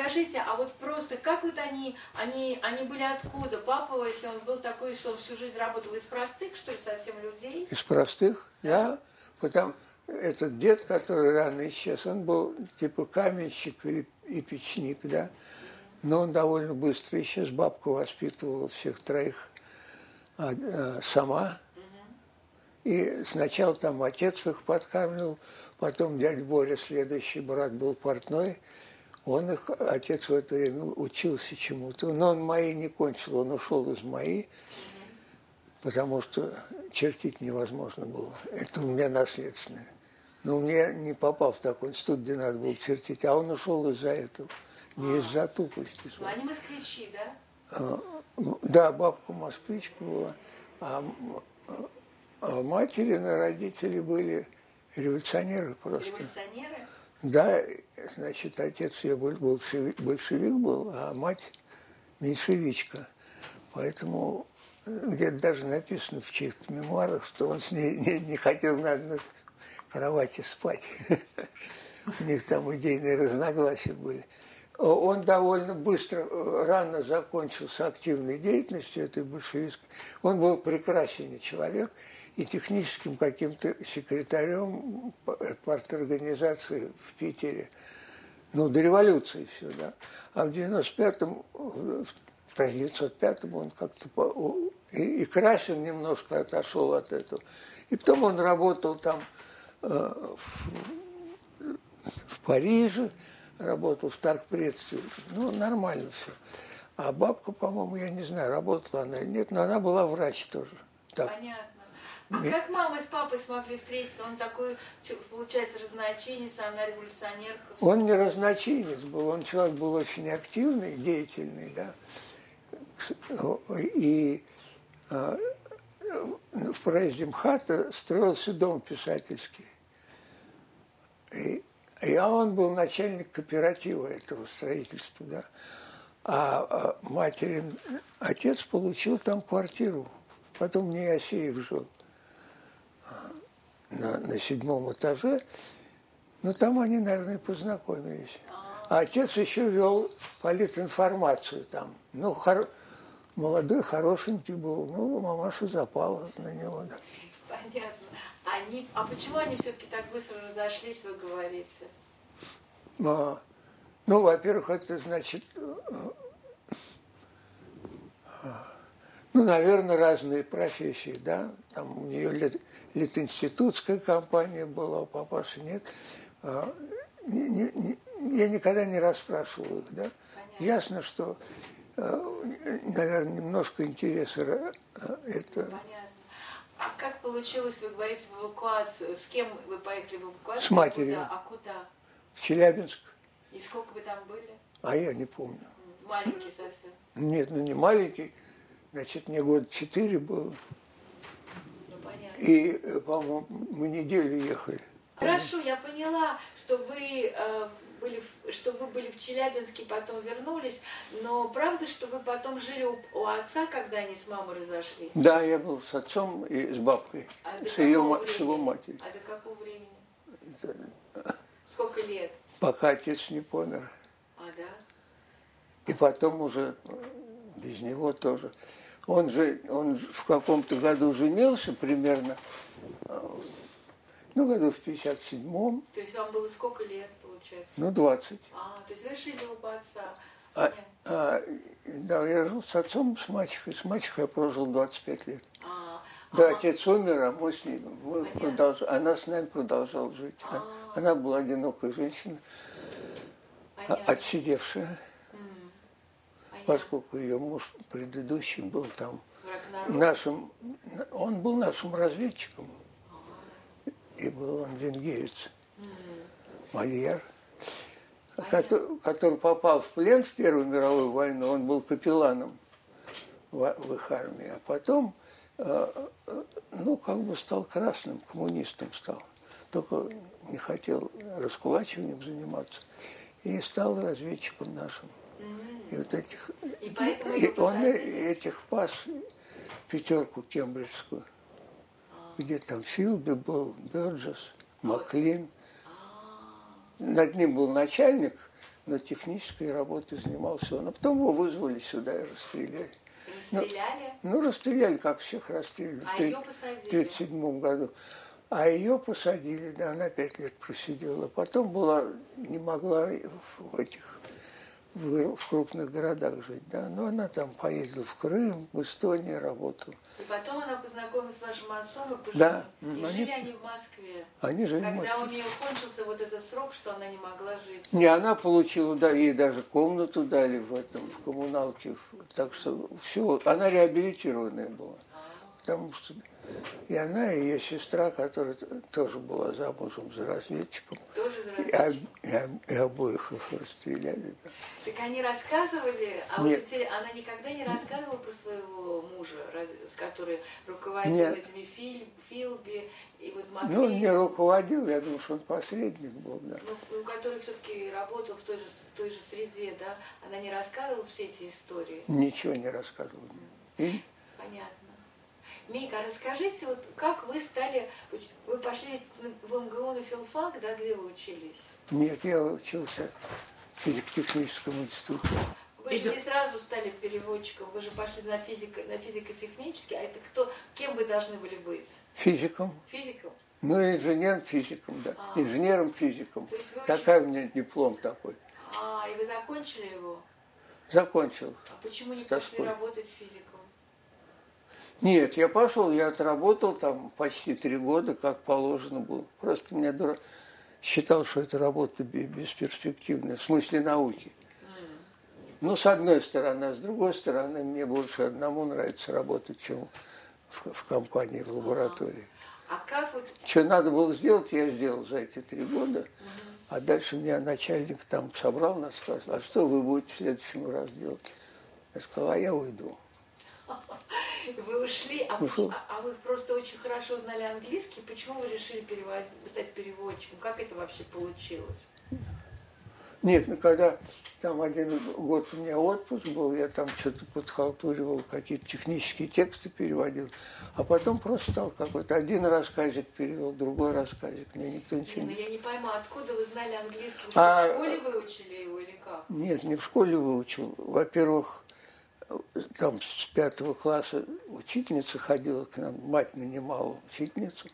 Скажите, а вот просто как вот они, они, они были откуда? Папа, если он был такой, что он всю жизнь работал из простых, что ли, совсем людей? Из простых, да. Потому этот дед, который рано исчез, он был типа каменщик и, и печник, да. Но он довольно быстро исчез. Бабка воспитывала всех троих а, а, сама. И сначала там отец их подкармливал, потом дядя Боря, следующий брат, был портной. Он их, отец в это время учился чему-то. Но он мои не кончил, он ушел из мои, потому что чертить невозможно было. Это у меня наследственное. Но у меня не попал в такой институт, где надо было чертить, а он ушел из-за этого, не из-за тупости. Ну, они москвичи, да? А, да, бабка москвичка была, а, а материны родители были революционеры просто. Революционеры? Да, значит, отец ее большевик, большевик был, а мать меньшевичка. Поэтому где-то даже написано в чьих-то мемуарах, что он с ней не, не хотел на одной кровати спать. У них там идейные разногласия были. Он довольно быстро, рано закончился активной деятельностью этой большевистской. Он был прекрасный человек и техническим каким-то секретарем парторганизации в Питере. Ну, до революции все, да. А в 95-м, в 1905-м он как-то... И, и Красин немножко отошел от этого. И потом он работал там Э, в, в Париже, работал в торгпредстве. Ну, нормально все. А бабка, по-моему, я не знаю, работала она или нет, но она была врач тоже. Так. Понятно. А как мама с папой смогли встретиться? Он такой, получается, разночинец, а она революционерка. Он не разночинец был, он человек был очень активный, деятельный, да. И а, в проезде МХАТа строился дом писательский. И, и он был начальник кооператива этого строительства, да. А, а материн отец получил там квартиру. Потом Неосеев жил на, на седьмом этаже. Но там они, наверное, познакомились. А отец еще вел политинформацию там. Ну, хор... молодой, хорошенький был. Ну, мамаша запала на него, да. Понятно. Они, а почему они все-таки так быстро разошлись, вы говорите? А, ну, во-первых, это значит, ну, наверное, разные профессии, да. Там у нее лет, летинститутская компания была, у папаши нет. А, не, не, не, я никогда не расспрашивал их, да. Понятно. Ясно, что, а, наверное, немножко интереса э, это... Понятно а как получилось, вы говорите, в эвакуацию? С кем вы поехали в эвакуацию? С матерью. Куда? А куда? В Челябинск. И сколько вы там были? А я не помню. Маленький совсем? Нет, ну не маленький. Значит, мне год четыре было. Ну, понятно. И, э, по-моему, мы неделю ехали. Хорошо, я поняла, что вы э, были, что вы были в Челябинске, потом вернулись, но правда, что вы потом жили у, у отца, когда они с мамой разошлись? Да, я был с отцом и с бабкой, а с, ее, с его матерью. А до какого времени? Да. Сколько лет? Пока отец не помер. А, да? И потом уже без него тоже. Он же он в каком-то году женился примерно ну, году в 57-м. То есть вам было сколько лет, получается? Ну, 20. А, то есть вы жили у отца? А, а, да, я жил с отцом, с мачехой. С мачехой я прожил 25 лет. А, да, а отец умер, а мы с ней, мы продолж... она с нами продолжала жить. А. Она была одинокая женщина, Понятно. отсидевшая. Поскольку ее муж предыдущий был там нашим, он был нашим разведчиком. И был он венгерец, Мольер, который, который попал в плен в Первую мировую войну, он был капелланом в, в их армии, а потом, э, э, ну, как бы стал красным, коммунистом стал, только не хотел раскулачиванием заниматься, и стал разведчиком нашим. И вот этих, и, и он этих пас пятерку кембриджскую где там Филби был, Бёрджес, Маклин. Над ним был начальник, но технической работой занимался он. А потом его вызвали сюда и расстреляли. Расстреляли? Ну, ну расстреляли, как всех расстреляли. А в ее посадили? В 1937 году. А ее посадили, да, она пять лет просидела. Потом была, не могла в этих в, в крупных городах жить, да. Но она там поездила в Крым, в Эстонию работала. И потом она познакомилась с вашим отцом и пожили. Да. И Они- жили они в Москве. Они жили в Когда Москве. у нее кончился вот этот срок, что она не могла жить. Не, она получила, да, ей даже комнату дали в этом, в коммуналке. Так что все, она реабилитированная была. Потому что и она, и ее сестра, которая тоже была замужем за разведчиком, Тоже и, заразительно. об- и об- и обоих их расстреляли. да. Так они рассказывали, а Нет. вот она никогда не рассказывала про своего мужа, который руководил Нет. этими филь, Филби и вот Макли, Ну, он не руководил, я думаю, что он посредник был, да. ну, который все-таки работал в той же, той же среде, да? Она не рассказывала все эти истории. Ничего не рассказывал. И Понятно. Мика, расскажите, вот как вы стали, вы пошли в МГУ на филфак, да, где вы учились? нет, я учился в физико-техническом институте. Вы же не сразу стали переводчиком, вы же пошли на, физико, на физико-технический, а это кто, кем вы должны были быть? Физиком. Физиком? Ну, инженером-физиком, да. А. Инженером-физиком. Такая у меня диплом такой. А, и вы закончили его? Закончил. А почему не пошли работать физиком? Нет, я пошел, я отработал там почти три года, как положено было. Просто меня дура... считал, что эта работа бе- бесперспективная, в смысле науки. Ну, с одной стороны, а с другой стороны, мне больше одному нравится работать, чем в, в компании, в лаборатории. А как вот, Что надо было сделать, я сделал за эти три года. А дальше меня начальник там собрал нас, сказал, а что вы будете в следующем раз делать? Я сказал, а я уйду. Вы ушли, а, поч- а- а вы просто очень хорошо знали английский, почему вы решили перевод- стать переводчиком? Как это вообще получилось? Нет, ну когда там один год у меня отпуск был, я там что-то подхалтуривал, какие-то технические тексты переводил, а потом просто стал какой-то один рассказик перевел, другой рассказик, мне никто ничего Не, ну я не пойму, откуда вы знали английский? Вы А- в школе выучили его или как? Нет, не в школе выучил. Во-первых, там с пятого класса учительница ходила к нам, мать нанимала учительницу,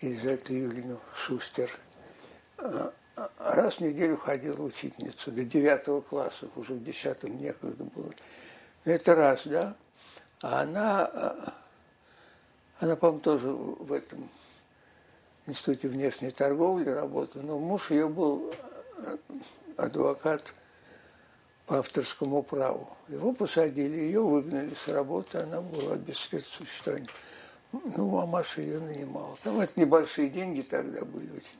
Елизавету Юлину Шустер. А- а Раз в неделю ходила учительница до девятого класса, уже в десятом некогда было. Это раз, да. А она, а, она, по-моему, тоже в этом институте внешней торговли работала, но муж ее был адвокат по авторскому праву. Его посадили, ее выгнали с работы, она была без средств существования. Ну, мамаша ее нанимала. Там это небольшие деньги тогда были очень.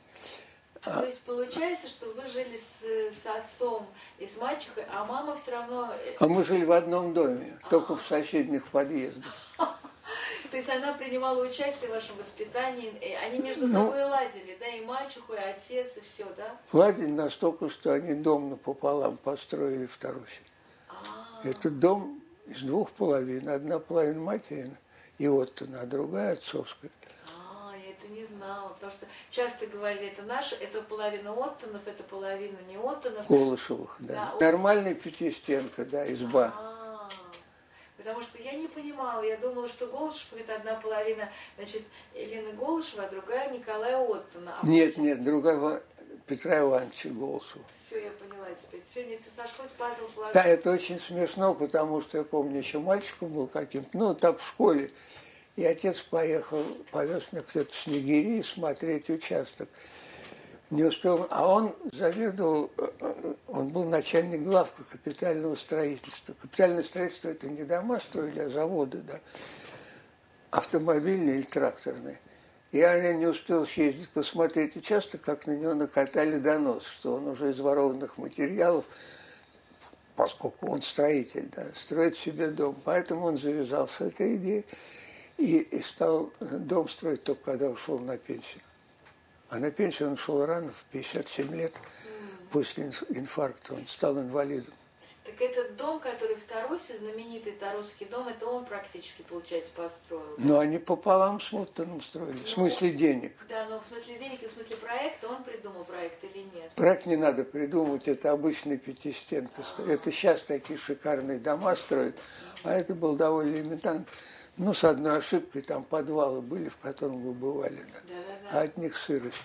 А, То есть получается, что вы жили с, с отцом и с мачехой, а мама все равно... э, А мы жили в одном доме, только в соседних подъездах. То есть она принимала участие в вашем воспитании, и они между Ну. собой ладили, да, и мачеху, и отец, и все, да? Ладили настолько, что они дом напополам построили второй. А, Это дом из двух половин. Одна половина материна и Оттона, а другая отцовская. а, я это не знала, потому что часто говорили, это наша, это половина Оттонов, это половина не Оттонов. Голышевых, да. Да. Нормальная пятистенка, да, изба. А, Потому что я не понимала, я думала, что Голышев это одна половина, значит, Елены Голышева, а другая Николая Оттона. А Нет, нет, другая Петра Ивановича Голышева. Все, я поняла теперь. Теперь мне все сошлось, пазл сложился. Да, это очень смешно, потому что я помню, еще мальчиком был каким-то, ну, там в школе. И отец поехал, повез меня кто-то в Снегири смотреть участок. Не успел, а он заведовал, э, э, он был начальник главка капитального строительства. Капитальное строительство – это не дома строили, а заводы, да, автомобильные или тракторные. Я не успел съездить посмотреть участок, как на него накатали донос, что он уже из ворованных материалов поскольку он строитель, да, строит себе дом. Поэтому он завязал с этой идеей и, и стал дом строить только когда ушел на пенсию. А на пенсию он ушел рано, в 57 лет, после инфаркта. Он стал инвалидом. Так этот дом, который в Тарусе, знаменитый Тарусский дом, это он практически, получается, построил. Но ну, они пополам с Моттоном строили, в ну, смысле денег. Да, но в смысле денег и в смысле проекта он придумал проект или нет? Проект не надо придумывать, это обычная пятистенка. А-а-а. Это сейчас такие шикарные дома строят, а это был довольно элементарно. Ну, с одной ошибкой, там подвалы были, в котором вы бывали, да. Да, да, да. а от них сырость.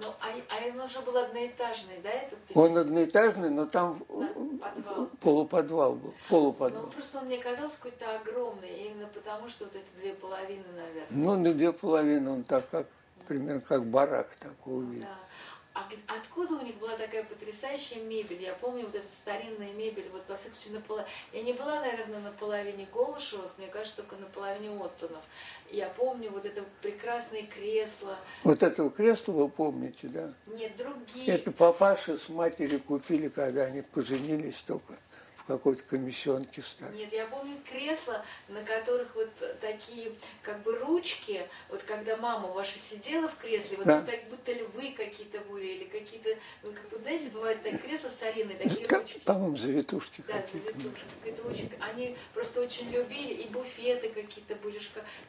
Ну, а, а он уже был одноэтажный, да, этот Он одноэтажный, но там да, подвал. полуподвал был, полуподвал. Ну, просто он мне казался какой-то огромный, именно потому что вот эти две половины, наверное. Ну, на две половины он так, как, примерно как барак такой увидел. Да. А откуда у них была такая потрясающая мебель? Я помню вот эта старинная мебель, вот во всяком случае, на поло... я не была, наверное, на половине Голышевых, мне кажется, только на половине Оттонов. Я помню вот это прекрасное кресло. Вот этого кресла вы помните, да? Нет, другие. Это папаша с матерью купили, когда они поженились только какой-то комиссионке встали. Нет, я помню кресла, на которых вот такие как бы ручки, вот когда мама ваша сидела в кресле, вот да. как будто львы какие-то были, или какие-то, ну, как бы, знаете, бывают так кресла старинные, такие как, ручки. По-моему, завитушки Да, завитушки. Это очень, они просто очень любили, и буфеты какие-то были,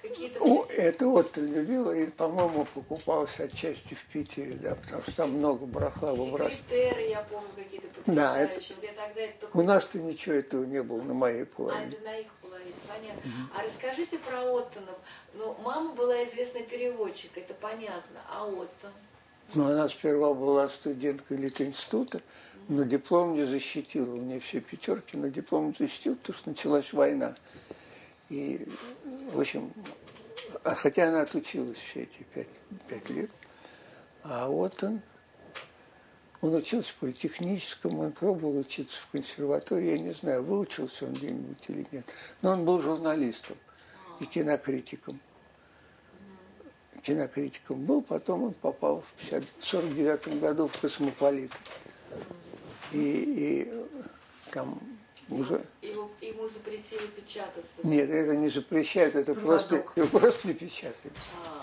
какие-то... О, это вот любила, и, по-моему, покупался отчасти в Питере, да, потому что там много барахла выбрасывали. Секретеры, я помню, какие-то потрясающие. Да, это... Вот я тогда это только... У нас-то ничего этого не было на моей половине. А, это на их половине, понятно. Угу. А расскажите про Оттонов. Ну, мама была известный переводчик, это понятно. А Оттон? Ну, она сперва была студенткой Литинститута, но диплом не защитила. У нее все пятерки, но диплом не защитил, потому что началась война. И, в общем, а хотя она отучилась все эти пять, пять лет, а вот он он учился в политехническом, он пробовал учиться в консерватории, я не знаю, выучился он где-нибудь или нет. Но он был журналистом и кинокритиком. Кинокритиком был, потом он попал в 1949 году в «Космополит». И, и там уже... Его, ему запретили печататься? Нет, это не запрещают, это просто, его просто не печатают. А,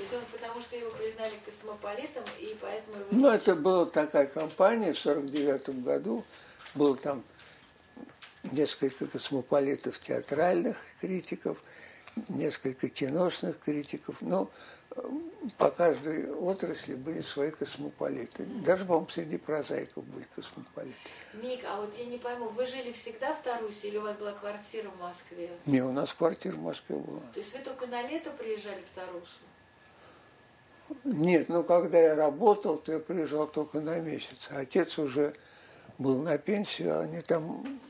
то есть он потому что его признали космополитом, и поэтому его... Ну, это была такая компания в 49 году, было там несколько космополитов театральных критиков, несколько киношных критиков, но э, по каждой отрасли были свои космополиты. Даже, по-моему, среди прозаиков были космополиты. Мик, а вот я не пойму, вы жили всегда в Тарусе или у вас была квартира в Москве? Не, у нас квартира в Москве была. То есть вы только на лето приезжали в Тарусу? Нет, ну когда я работал, то я приезжал только на месяц. А отец уже был на пенсии, а они там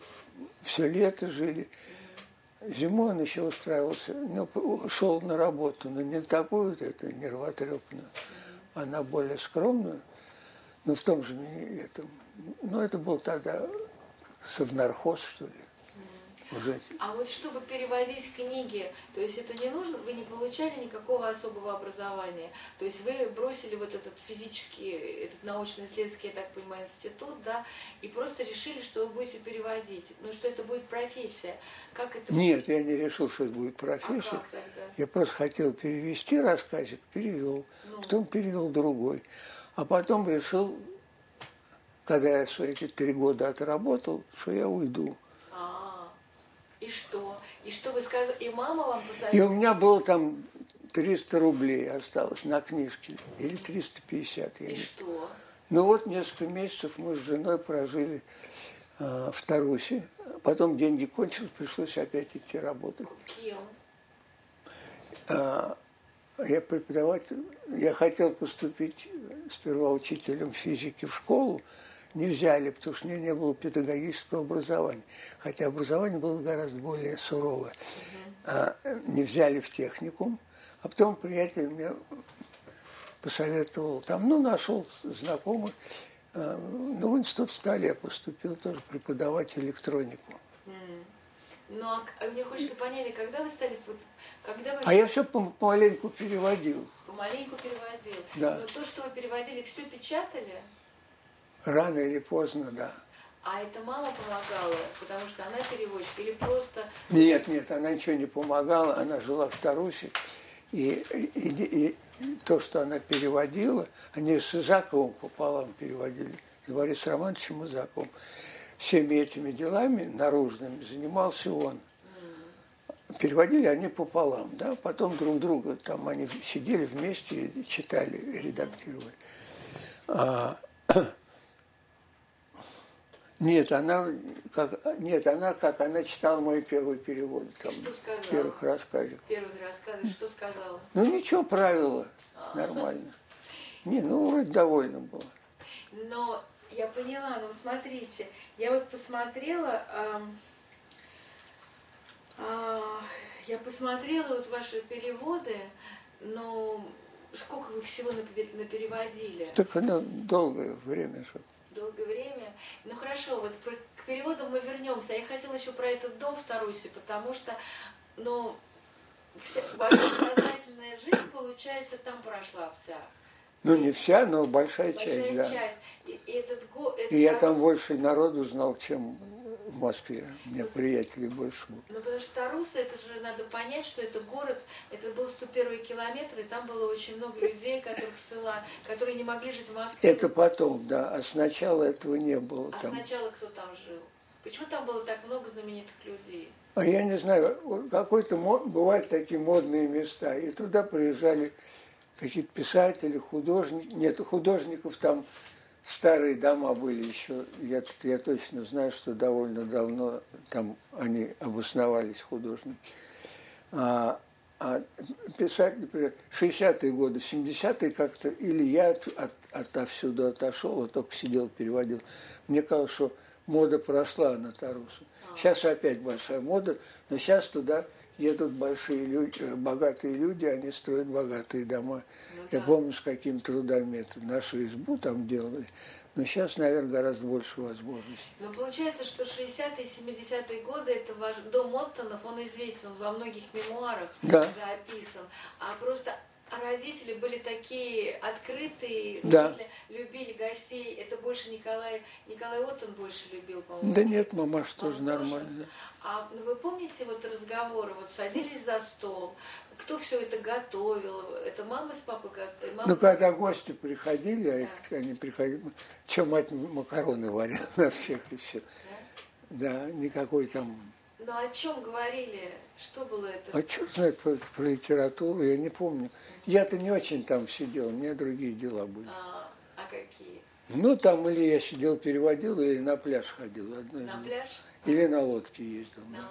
все лето жили. Зимой он еще устраивался, ну, шел на работу, но не такую вот эту нервотрепную, а на более скромную, но в том же этом. Ну, это был тогда совнархоз, что ли уже. А вот чтобы переводить книги, то есть это не нужно, вы не получали никакого особого образования. То есть вы бросили вот этот физический, этот научно-исследовательский, я так понимаю, институт, да, и просто решили, что вы будете переводить, ну что это будет профессия. Как это? Нет, я не решил, что это будет профессия. А как тогда? Я просто хотел перевести рассказик, перевел, ну. потом перевел другой. А потом решил, когда я свои эти три года отработал, что я уйду. И что? И что вы сказали? И мама вам посоветовала? И у меня было там 300 рублей осталось на книжке. Или 350. И не... что? Ну вот несколько месяцев мы с женой прожили э, в Тарусе. Потом деньги кончились, пришлось опять идти работать. Кем? А, я преподаватель. Я хотел поступить сперва учителем физики в школу, не взяли, потому что у меня не было педагогического образования. Хотя образование было гораздо более суровое. А, не взяли в техникум. А потом приятель мне посоветовал, там, ну, нашел знакомых. А, ну, в институт стали, поступил тоже преподавать электронику. Ну, а, а мне хочется понять, а когда вы стали тут, когда вы... А я все помаленьку переводил. Помаленьку переводил. Да. Но то, что вы переводили, все печатали? Рано или поздно, да. А это мама помогала, потому что она переводчик или просто... Нет, нет, она ничего не помогала, она жила в Тарусе. И, и, и, то, что она переводила, они с Изаковым пополам переводили, с Борисом Романовичем Изаковым. всеми этими делами наружными занимался он. Переводили они пополам, да, потом друг друга, там они сидели вместе, читали, редактировали. А, нет, она как, нет, она как она читала мои первые переводы там, что сказала? первых рассказов. Первых рассказов, что сказала? Ну ничего, правила, а. нормально. Не, ну вроде довольна была. Но я поняла, ну смотрите, я вот посмотрела, э, э, я посмотрела вот ваши переводы, но сколько вы всего напереводили? Так она долгое время, что долгое время. Ну хорошо, вот к переводу мы вернемся. Я хотела еще про этот дом в Тарусе, потому что, ну, вся, ваша сознательная жизнь, получается, там прошла вся. Ну, не вся, но большая, большая часть, да. часть. И, и, этот, этот и я там больше народу знал, чем в Москве. У меня приятелей больше было. Ну, потому что Таруса, это же надо понять, что это город, это был 101 километр, и там было очень много людей, которых села, которые не могли жить в Москве. Это потом, да, а сначала этого не было. А там. сначала кто там жил? Почему там было так много знаменитых людей? А я не знаю, какой-то бывают такие модные места, и туда приезжали какие-то писатели, художники. Нет, художников там старые дома были еще. Я, я точно знаю, что довольно давно там они обосновались, художники. А, а писатели, например, 60-е годы, 70-е как-то, или я от, от, отовсюду отошел, а только сидел, переводил. Мне казалось, что мода прошла на Тарусу. Сейчас опять большая мода, но сейчас туда едут большие люди, богатые люди, они строят богатые дома. Ну, Я да. помню, с какими трудами это нашу избу там делали. Но сейчас, наверное, гораздо больше возможностей. Но получается, что 60-е, 70-е годы, это ваш дом Оттонов, он известен, он во многих мемуарах да. уже описан. А просто а родители были такие открытые, да. смысле, любили гостей. Это больше Николай, Николай Оттон больше любил, по-моему. Да нет, мамаш тоже тоже нормально. А ну, вы помните вот разговоры, вот садились за стол, кто все это готовил? Это мама с папой готовили? Ну, когда гости приходили, а да. они приходили, что мать макароны варила на всех и все. Да? да, никакой там ну о чем говорили? Что было это? А что знает про, про литературу, я не помню. Я-то не очень там сидел, у меня другие дела были. А, а какие? Ну, там или я сидел, переводил, или на пляж ходил. Одно на пляж? Или на лодке ездил. На да.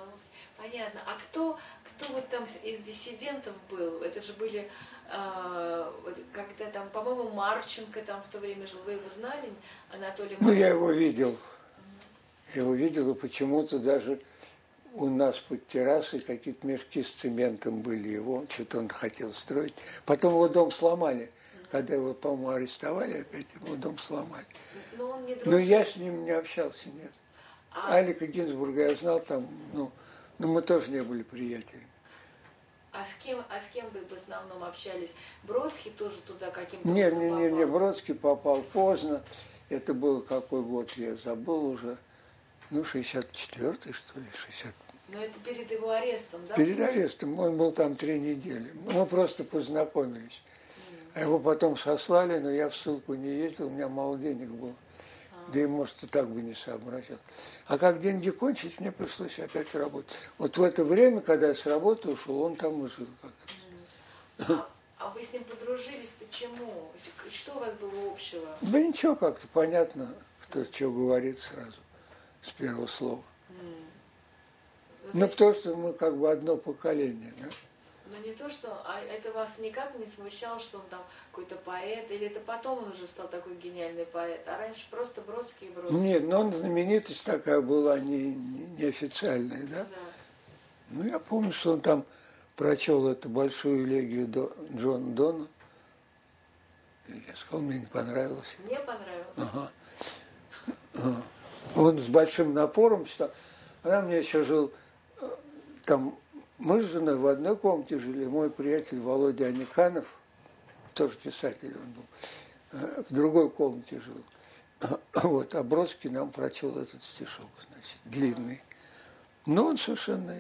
Понятно. А кто, кто вот там из диссидентов был? Это же были, э, вот когда там, по-моему, Марченко там в то время жил. Вы его знали, Анатолий Марченко? Ну, я его видел. Я его видел, и почему-то даже у нас под террасой какие-то мешки с цементом были его, что-то он хотел строить. Потом его дом сломали. Когда его, по-моему, арестовали, опять его дом сломали. Но, он не Но я с ним не общался, нет. А... Алика Гинзбурга я знал там, ну, но мы тоже не были приятелями. А с кем, а с кем вы в основном общались? Бродский тоже туда каким-то Нет, не, не, не, Бродский попал поздно. Это был какой год, я забыл уже. Ну, 64-й, что ли, 60 но это перед его арестом, да? Перед арестом. Он был там три недели. Мы просто познакомились. А его потом сослали, но я в ссылку не ездил, у меня мало денег было. А. Да и, может, и так бы не сообразил. А как деньги кончились, мне пришлось опять работать. Вот в это время, когда я с работы ушел, он там и жил. А, а вы с ним подружились? Почему? Что у вас было общего? Да ничего, как-то понятно, кто что говорит сразу, с первого слова. Ну, ну есть... то, что мы как бы одно поколение, да? Ну не то, что, а это вас никак не смущало, что он там какой-то поэт, или это потом он уже стал такой гениальный поэт, а раньше просто Бродский и Бродский? Нет, но он знаменитость такая была не, не, неофициальная, да? да? Ну я помню, что он там прочел эту большую элегию до Джона Дона. Я сказал, мне не понравилось. Мне понравилось? Ага. Он с большим напором читал. Она мне еще жил там мы с женой в одной комнате жили, мой приятель Володя Аниканов, тоже писатель он был, э, в другой комнате жил. Вот, а Бродский нам прочел этот стишок, значит, длинный. Но он совершенно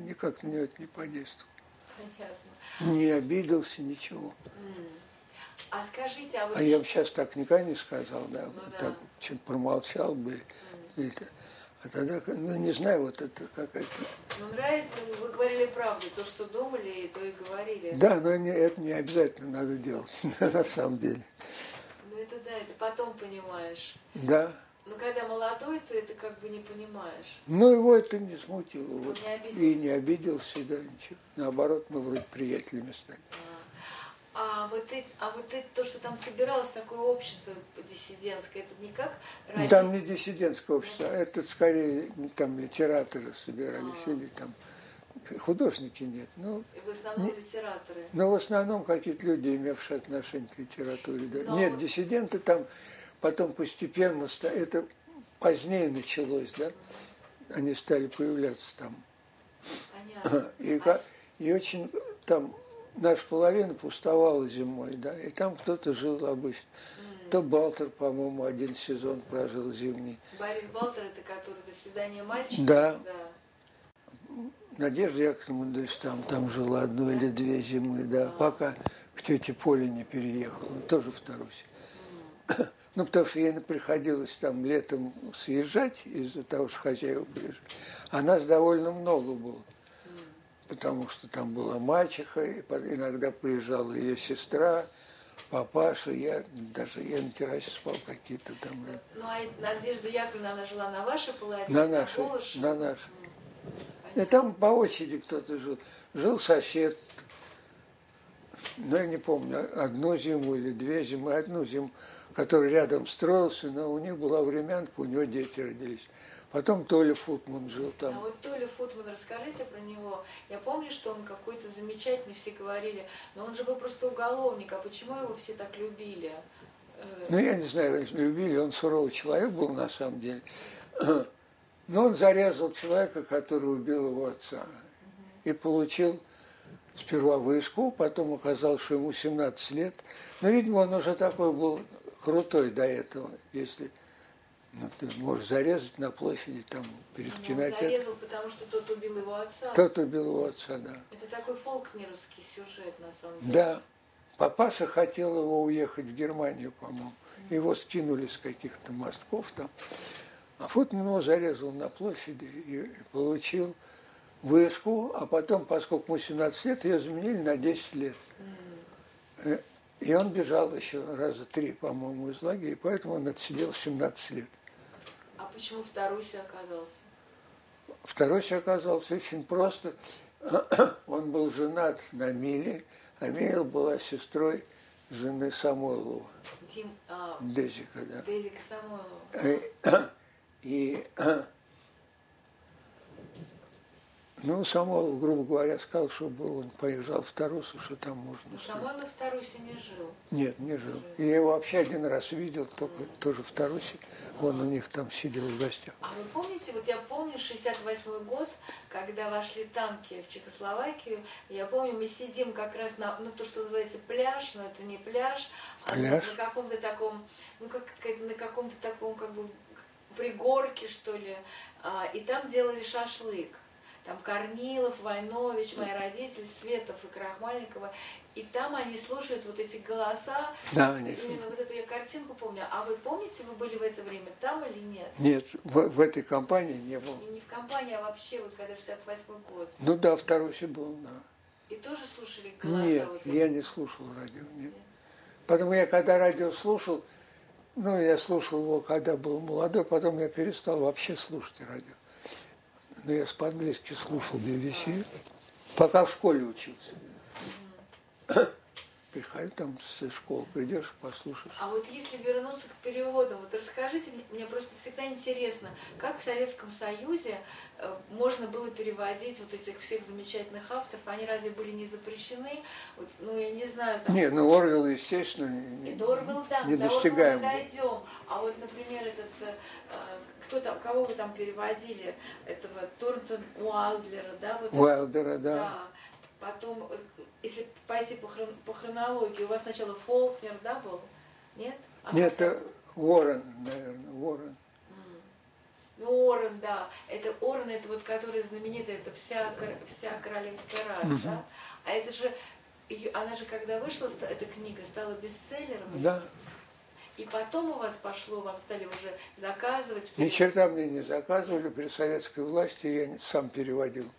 никак на него это не подействовал. Понятно. Не обиделся, ничего. А скажите, а вы... А я бы сейчас так никогда не сказал, да, ну, так да. что-то промолчал бы. А тогда, ну, не знаю, вот это какая-то... Ну, нравится, вы говорили правду, то, что думали, то и говорили. Да, но не, это не обязательно надо делать, на самом деле. Ну, это да, это потом понимаешь. Да. Но когда молодой, то это как бы не понимаешь. Ну, его это не смутило. Вот. не обиделся? И не обиделся, да, ничего. Наоборот, мы вроде приятелями стали. А вот, это, а вот это, то, что там собиралось такое общество диссидентское, это не как ради- Там не диссидентское общество, а это скорее ну, там литераторы собирались А. или там художники нет. Ну, И в основном литераторы. но в основном какие-то люди, имевшие отношение к литературе. Да. Но- Нет, диссиденты там потом постепенно, это позднее началось, да, они стали появляться там. Понятно. И, ка- и очень там наша половина пустовала зимой, да, и там кто-то жил обычно. То Балтер, по-моему, один сезон прожил зимний. Борис Балтер, это который «До свидания, мальчик». Да. да. Надежда Яковлевна Мандельштам там жила одну или две зимы, да, пока к тете Поле не переехала, тоже в Тарусе. Ну, потому что ей приходилось там летом съезжать из-за того, что хозяева приезжали. А нас довольно много было, потому что там была мачеха, и иногда приезжала ее сестра, папаша, я даже я на террасе спал какие-то там. Ну, а Надежда Яковлевна, она жила на вашей половине, На нашей, Голышевой? на нашей. И Понятно. там по очереди кто-то жил. Жил сосед, ну, я не помню, одну зиму или две зимы, одну зиму, который рядом строился, но у них была времянка, у него дети родились. Потом Толя Футман жил А там. вот Толя Футман, расскажите про него. Я помню, что он какой-то замечательный, все говорили, но он же был просто уголовник, а почему его все так любили? Э, Ну, я не знаю, если любили, он суровый человек был на самом деле. Но он зарезал человека, который убил его отца. И получил сперва вышку, потом оказалось, что ему 17 лет. Но, видимо, он уже такой был крутой до этого, если ну, ты можешь зарезать на площади там перед ну, кинотеатром. зарезал, потому что тот убил его отца. Тот убил его отца, да. Это такой фолкнеровский сюжет, на самом деле. Да. Папаша хотел его уехать в Германию, по-моему. Его скинули с каких-то мостков там. А Футман его зарезал на площади и получил вышку, а потом, поскольку ему 17 лет, ее заменили на 10 лет. Э, И он бежал еще раза три, по-моему, из лагеря, и поэтому он отсидел 17 лет. А почему в Тарусе оказался? Второй оказался очень просто. Он был женат на Миле, а Мила была сестрой жены Самойлова, Дим, а, Дезика, да. Дезика Самойлова. Э, И, ну, Самойлов, грубо говоря, сказал, чтобы он поезжал в Тарусу, что там можно. Самойлов в Тарусе не жил. Нет, не жил. Я его вообще один раз видел, только тоже в Тарусе. Он у них там сидел в гостях. А вы помните, вот я помню 68 год, когда вошли танки в Чехословакию, я помню, мы сидим как раз на, ну, то, что называется пляж, но это не пляж, а на- Пляж? на каком-то таком, ну, как, как на каком-то таком, как бы, пригорке, что ли, А, и там делали шашлык. Там Корнилов, Войнович, мои родители, Светов и Крахмальникова. И там они слушают вот эти голоса. Да, они Именно вот эту я картинку помню. А вы помните, вы были в это время там или нет? Нет, в, в этой компании не был. И не в компании, а вообще, вот когда 68 год. Ну да, в Тарусе был, да. И тоже слушали голоса? Нет, вот я не слушал радио, нет. Потому я когда радио слушал, ну, я слушал его, когда был молодой, потом я перестал вообще слушать радио. Но я по-английски слушал BBC, пока в школе учился. Приходи там со школы, придешь, послушаешь. А вот если вернуться к переводам, вот расскажите мне, мне просто всегда интересно, как в Советском Союзе э, можно было переводить вот этих всех замечательных авторов, они разве были не запрещены? Вот, ну, я не знаю, там... Не, ну Орвел, естественно, не, до Орвелла, да, не до достигаем был. дойдем. А вот, например, этот, э, кто там, кого вы там переводили, этого Торнтон Уайлдлера, да? Вот Уайлдера, да. Да. Потом, э, если пойти по, хрон- по хронологии, у вас сначала Фолкнер, да, был? Нет? А Нет, это Уоррен, наверное, Уоррен. Ну, Орен, да. Это Орен, это вот который знаменитый, это вся, вся королевская рать, да? А это же, она же когда вышла, эта книга, стала бестселлером. Да. И потом у вас пошло, вам стали уже заказывать? Ни черта мне не заказывали, при советской власти я сам переводил.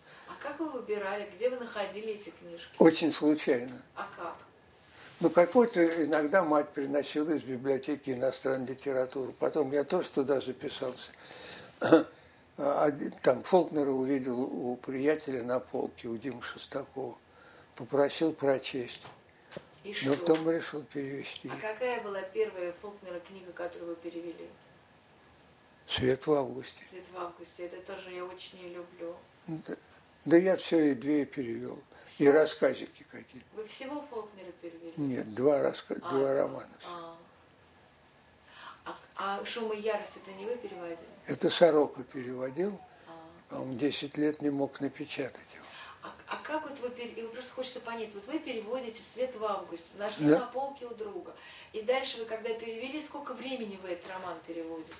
Как вы выбирали, где вы находили эти книжки? Очень случайно. А как? Ну, какой-то иногда мать приносила из библиотеки иностранной литературы. Потом я тоже туда записался. Там Фолкнера увидел у приятеля на полке, у Димы Шестакова. Попросил прочесть. И Но что? потом решил перевести. А какая была первая Фолкнера книга, которую вы перевели? «Свет в августе». «Свет в августе». Это тоже я очень не люблю. Да, да я все и две перевел. И Всё? рассказики какие-то. Вы всего Фолкнера перевели? Нет, два, раска... А, два романа. А. А, а «Шум и ярость» это не вы переводили? Это Сорока переводил, А. а он 10 лет не мог напечатать его. А, а как вот вы, пер- и просто хочется понять, вот вы переводите «Свет в августе», нашли Да. на полке у друга, и дальше вы когда перевели, сколько времени вы этот роман переводите?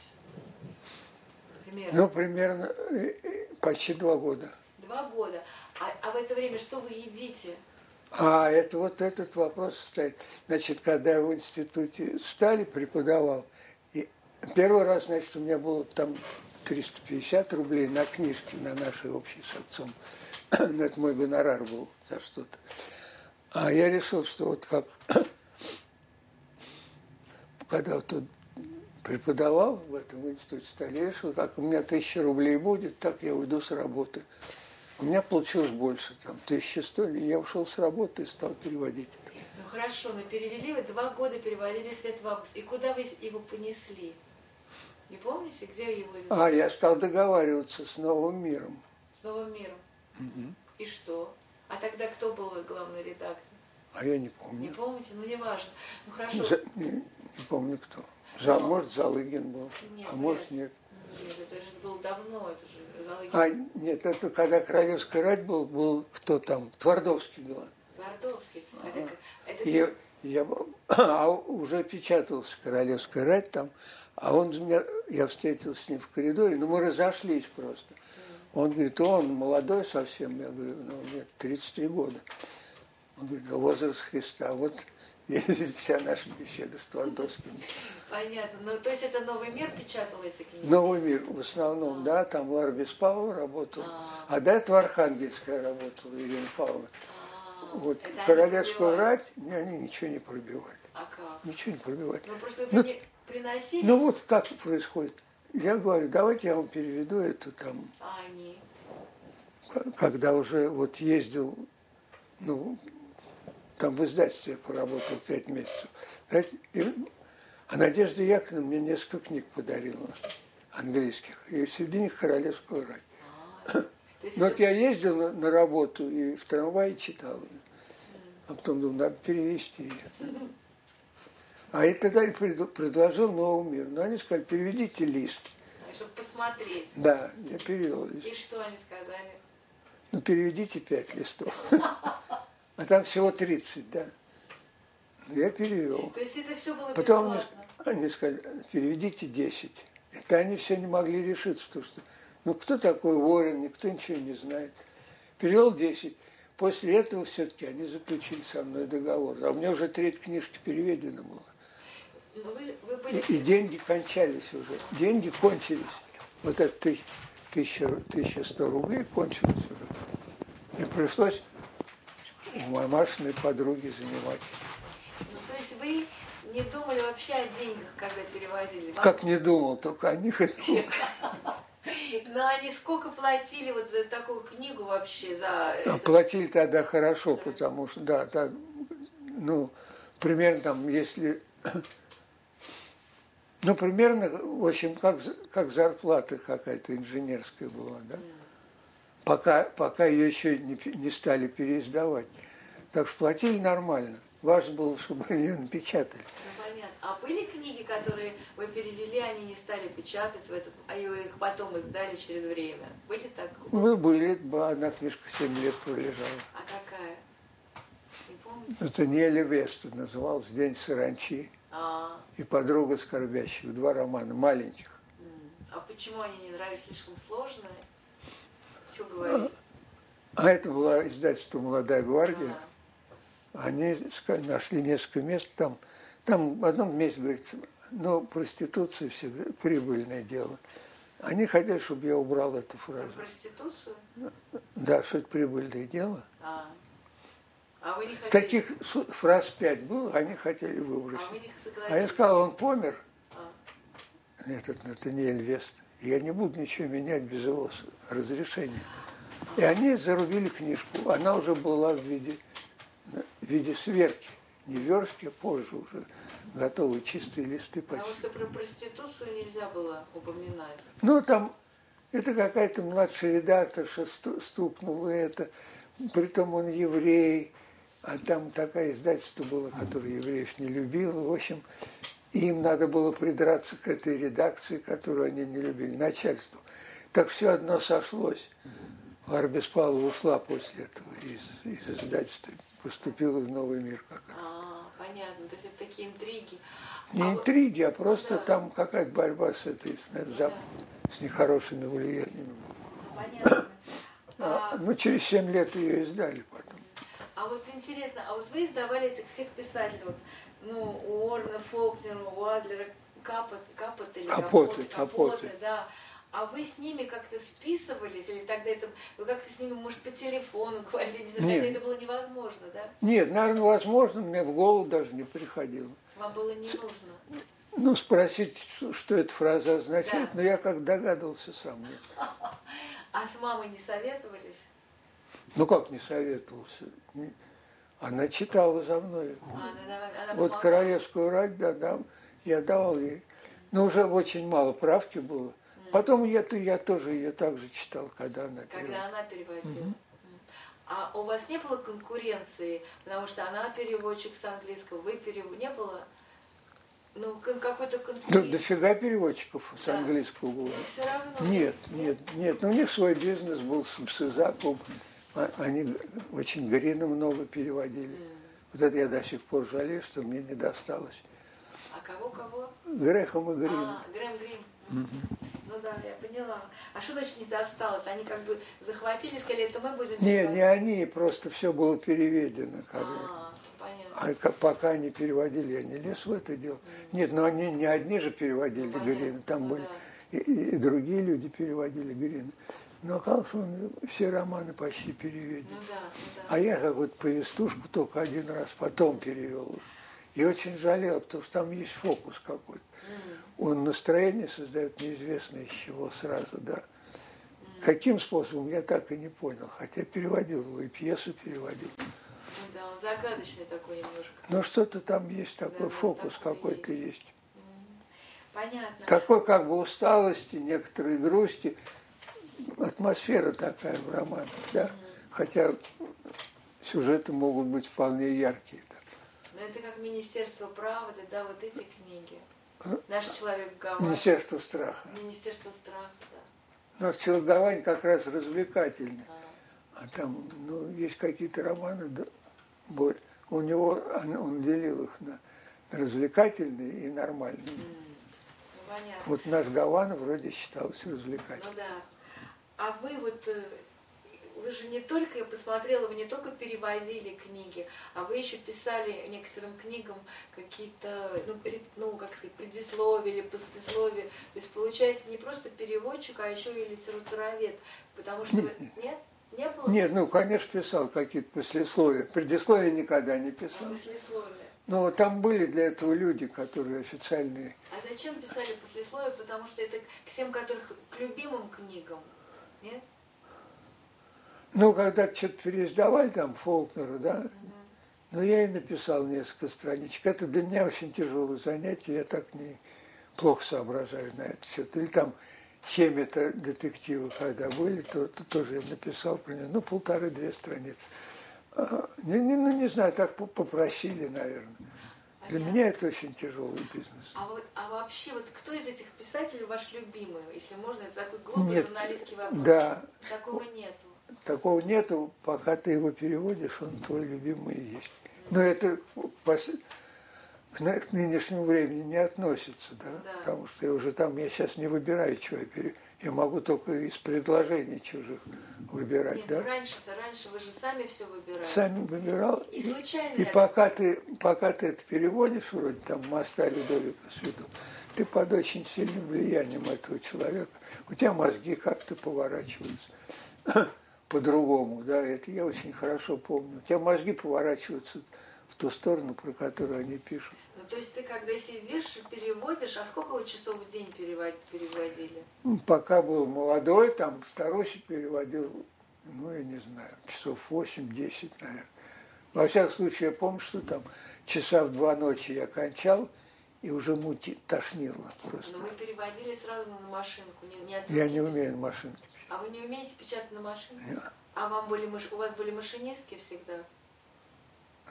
Примерно. Ну, примерно э, э, почти два года. Два года. А, а в это время что вы едите? А это вот этот вопрос стоит. Значит, когда я в институте стали, преподавал, и первый раз, значит, у меня было там 350 рублей на книжки, на наши общие с отцом. Ну, это мой гонорар был за что-то. А я решил, что вот как, когда вот тут преподавал в этом институте стали, решил, как у меня тысяча рублей будет, так я уйду с работы. У меня получилось больше, там, 1100, и я ушел с работы и стал переводить. Ну хорошо, но перевели вы два года переводили «Свет в августе». И куда вы его понесли? Не помните, где его А я стал договариваться с новым миром. с новым миром? И что? А тогда кто был главный редактор? А я не Не помню. помните? Ну не важно. Ну хорошо. За- не, не помню кто. За, Ну, может, Залыгин был, нет, а может, вряд нет. Нет, это же было давно, это же. А, нет, это когда Королевская рать был, был кто там? Твардовский был. Твардовский. Это, это И я, а уже печатался Королевская рать там, а он меня, я встретился с ним в коридоре, но мы разошлись просто. Он говорит, он молодой совсем, я говорю, ну нет, 33 года. Он говорит, «А возраст Христа. Вот вся наша беседа с Твардовским. Понятно. Ну, то есть это «Новый мир» печатал эти книги? Новый мир в основном, да, там Лара Беспалова работала, А. а до этого Архангельская работала, Ирина Павловна. А, Вот это Королевскую рать, не, они ничего не пробивали. А как? Ничего не пробивали. Ну, просто Ну, при- приносили, Ну вот как происходит. Я говорю, давайте я вам переведу это там, а они... когда уже вот ездил, ну, там в издательстве я поработал пять месяцев. И- а Надежда Яковлевна мне несколько книг подарила английских, и среди них «Королевскую рать». А, это- вот я ездил на, на работу и в трамвае читал ее. А потом думал, надо перевести ее. А я тогда и пред- предложил «Новый мир». Но они сказали, переведите лист. чтобы посмотреть. Да, я перевел лист. И что они сказали? Ну, переведите пять листов. А там всего 30, да. Ну, Я перевел. То есть это все было Потом они, бесплатно? они сказали, переведите 10. Это они все не могли решиться, потому что, ну, кто такой Ворин, никто ничего не знает. Перевел 10. После этого все-таки они заключили со мной договор. А у меня уже треть книжки переведена была. Ну, вы, вы И, были... и деньги кончались уже. Деньги кончились. Вот это ты- тысяча, 1100 рублей кончилось уже. И пришлось у мамашиной подруги занимать. Ну, то есть вы не думали вообще о деньгах, когда переводили? Вам- Как не думал, только о них и думал. Но они сколько платили вот за такую книгу вообще? За А платили тогда хорошо, потому что, да, да, ну, примерно там, если, ну, примерно, в общем, как, как зарплата какая-то инженерская была, да, пока, пока ее еще не, не стали переиздавать. Так что платили нормально. Важно было, чтобы ее напечатали. Ну, понятно. А были книги, которые вы перевели, они не стали печатать, в этот, а их потом издали через время? Были так? Ну, были, одна книжка 7 лет пролежала. А какая? Не помните? Это Неля Веста называлась «День саранчи» А, и «Подруга скорбящих». Два романа маленьких. а почему они не нравились? Слишком сложные? Что говорить? А это была издательство «Молодая гвардия». А, Они нашли несколько мест там. Там в одном месте говорится, Но проституция всегда прибыльное дело. Они хотят, чтобы я убрал эту фразу. Про проституцию? Да, что это прибыльное дело. А. А вы не хотели... Таких фраз пять было, они хотели выбросить. А вы не А согласились? я сказал, он помер, А. этот Натаниэль Вест. Я не буду ничего менять без его разрешения. И они зарубили книжку. Она уже была в виде, в виде сверки. Не верстки, а позже уже готовые чистые листы Потому почти. что про проституцию нельзя было упоминать. Ну, там, это какая-то младшая редакторша сту- стукнула это. Притом он еврей, а там такая издательство было, которое евреев не любило. В общем, им надо было придраться к этой редакции, которую они не любили, начальству. Так все одно сошлось. Варя Беспалова ушла после этого из, из издательства, поступила в «Новый мир» как раз. А, понятно. То есть это такие интриги. Не А интриги, а просто да. там какая-то борьба с этой, с, зап- с нехорошими влияниями. Ну, понятно. А, А, ну, через семь лет ее издали потом. а вот интересно, а вот вы издавали этих всех писателей, вот, ну, у Орна, Фолкнера, у Адлера, Капот, Капот или Капоты, Капоты, Капоты. да. А вы с ними как-то списывались, или тогда это, вы как-то с ними, может, по телефону говорили, не знаю, Нет. тогда это было невозможно, да? Нет, наверное, возможно, мне в голову даже не приходило. Вам было не нужно. Ну, спросить, что- эта фраза означает, Да. но я как догадывался сам. А с мамой не советовались? Ну, как не советовался? Она читала за мной. А, она, давай- она Вот помогала? королевскую рать, да, да, я давал ей. Но уже очень мало правки было. Потом я, я тоже ее также читал, когда она Когда переводила. она переводила. М. А у вас не было конкуренции, потому что она переводчик с английского, вы перевод... Не было? Ну, какой-то Да, конкуренции. дофига переводчиков с Да. английского было. Все равно. Нет, нет, нет. Ну, у них свой бизнес был с, Изаковым. А- Они очень Грина много переводили. Вот это я до сих пор жалею, что мне не досталось. А кого, кого? Грехом и Грина. А, Грэм Грин. Ну да, я поняла. А что значит не досталось? Они как бы захватили, сказали, это мы будем Не, не они, просто все было переведено. Как. А, понятно. А ка- пока они переводили, я не лез в это дело. Нет, но они не одни же переводили Ну. Грина, там Ну, были да. и, и- другие люди переводили Грина. Но оказалось, он все романы почти переведены. Ну да, ну да. А я какую-то повестушку только один раз потом перевел. И очень жалел, потому что там есть фокус какой-то. Он настроение создает неизвестно из чего сразу, да. Каким способом, я так и не понял. Хотя переводил его, и пьесу переводил. Ну да, он загадочный такой немножко. Но что-то там есть такой Да, фокус такой какой-то есть. Понятно. Какой как бы усталости, некоторые грусти. Атмосфера такая в романе, да. Хотя сюжеты могут быть вполне яркие. Но это как Министерство правды, да, вот эти книги. Наш человек в Гавайи. Министерство страха. Министерство страха, да. Но Челговань как раз развлекательный. А, А там, ну, есть какие-то романы, да, боль. У него, он, он делил их на развлекательные и нормальные. ну, понятно. Вот наш Гавана вроде считался развлекательным. Ну да. А вы вот, э, вы же не только, я посмотрела, вы не только переводили книги, а вы еще писали некоторым книгам какие-то, ну, ну, как сказать, предисловия или послесловия. То есть получается не просто переводчик, а еще и литературовед. Потому что. Нет? Не было? Нет, ну, конечно, писал какие-то послесловия. Предисловия никогда не писал. Послесловия. Но там были для этого люди, которые официальные. А зачем писали послесловие? Потому что это к тем, которых к любимым книгам. Нет? Ну, когда что-то переиздавали, там, Фолкнера, да, ну, я и написал несколько страничек. Это для меня очень тяжелое занятие, я так не плохо соображаю на это счет. Или там семь это детективы, когда были, то, то тоже я написал про него, ну, полторы-две страницы. А, Не, не, ну, не знаю, так по- попросили, наверное. Для Понятно. меня это очень тяжелый бизнес. А, вот, а вообще, вот кто из этих писателей ваш любимый? Если можно, это такой глупый Нет, журналистский вопрос. да. Такого нету. Такого нету, пока ты его переводишь, он твой любимый и есть. Но это к, нынешнему времени не относится, да? Да. Потому что я уже там, я сейчас не выбираю, что я пере... Я могу только из предложений чужих выбирать, Нет, да? ну раньше-то, раньше вы же сами все выбирали. Сами выбирал. И случайно И это- пока ты, пока ты это переводишь, вроде там моста Людовика Святого, ты под очень сильным влиянием этого человека. У тебя мозги как-то поворачиваются по-другому, да, это я очень хорошо помню. У тебя мозги поворачиваются в ту сторону, про которую они пишут. Ну, то есть ты когда сидишь и переводишь, а сколько вы часов в день перевод- переводили? Ну, Пока был молодой, там второй переводил, ну, я не знаю, часов 8-10, наверное. Во всяком случае, я помню, что там часа в два ночи я кончал, и уже мути тошнило просто. Но вы переводили сразу на машинку, не, не Я не умею на машинке. А вы не умеете печатать на машинке? Нет. А вам были маш- у вас были машинистки всегда,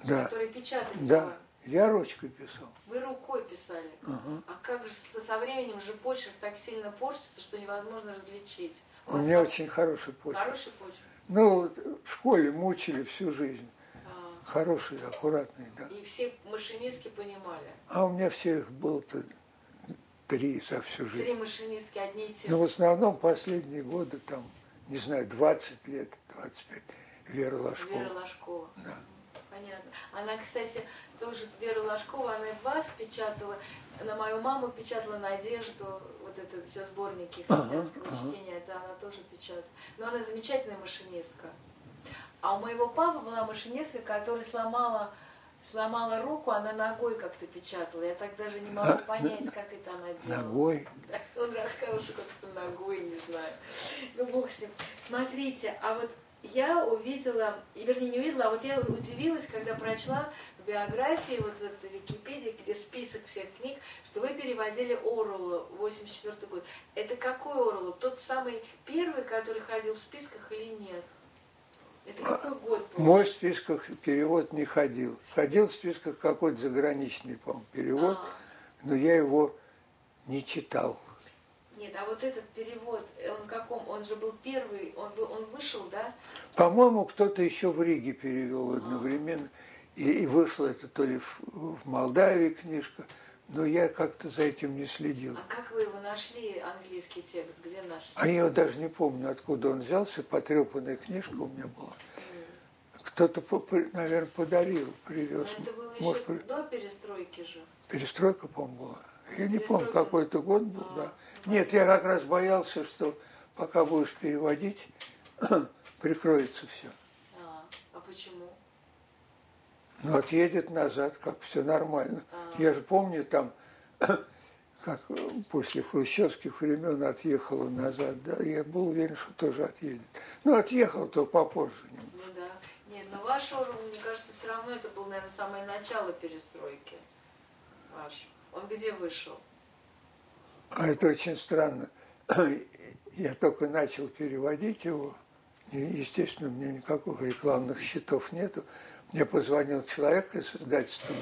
Да, которые печатали да, я ручкой писал. Вы рукой писали. Ага. А как же со, со временем же почерк так сильно портится, что невозможно различить? У У меня как- очень хороший почерк. Хороший почерк? Ну, вот в школе мучили всю жизнь. А, Хороший, аккуратный, да. и все машинистки понимали. А у меня всех было-то три за всю жизнь. Три машинистки, одни и те Ну, же. в основном последние годы, там, не знаю, 20 лет, 25, Вера Ложкова. Вера Ложкова. Да. Понятно. Она, кстати, тоже Вера Ложкова, она и вас печатала, на мою маму печатала Надежду, вот это все сборники Ага, христианского ага. чтения, это она тоже печатала. Но она замечательная машинистка. А у моего папы была машинистка, которая сломала, сломала руку, она ногой как-то печатала. Я так даже не могу А, понять, как это она делала. Ногой. Да, Он рассказывал, что как-то ногой, не знаю. Ну, бог с ним. Смотрите, а вот я увидела, вернее, не увидела, а вот я удивилась, когда прочла в биографии, вот в этой Википедии, где список всех книг, что вы переводили Оруэлла, 84 год. Это какой Оруэлл? Тот самый первый, который ходил в списках или нет? Это какой год был? Мой в списках перевод не ходил. Ходил в списках какой-то заграничный, по-моему, перевод, А, но я его не читал. нет, а вот этот перевод, он каком? Он же был первый, он, он вышел, да? По-моему, кто-то еще в Риге перевел одновременно. И, и вышло это то ли в, в Молдавии книжка, но я как-то за этим не следил. А как вы его нашли, английский текст? Где нашли? А я даже не помню, откуда он взялся. Потрепанная книжка у меня была. Кто-то, наверное, подарил, привез. Но это было еще Может, при- до перестройки же. перестройка, по-моему, была. Я не помню, Перестройка. какой-то год был, А, да. Нет, я как раз боялся, что пока будешь переводить, прикроется все. А, а почему? Ну, отъедет назад, как все нормально. А. Я же помню там, как после хрущевских времен отъехала назад, да, я был уверен, что тоже отъедет. Ну, отъехал, то попозже. немного. Ну да. Нет, но ваш Орел, мне кажется, все равно это был, наверное, самое начало перестройки. Ваш. Он где вышел? А это очень странно. Я только начал переводить его. Естественно, у меня никаких рекламных счетов нету. Мне позвонил человек из издательства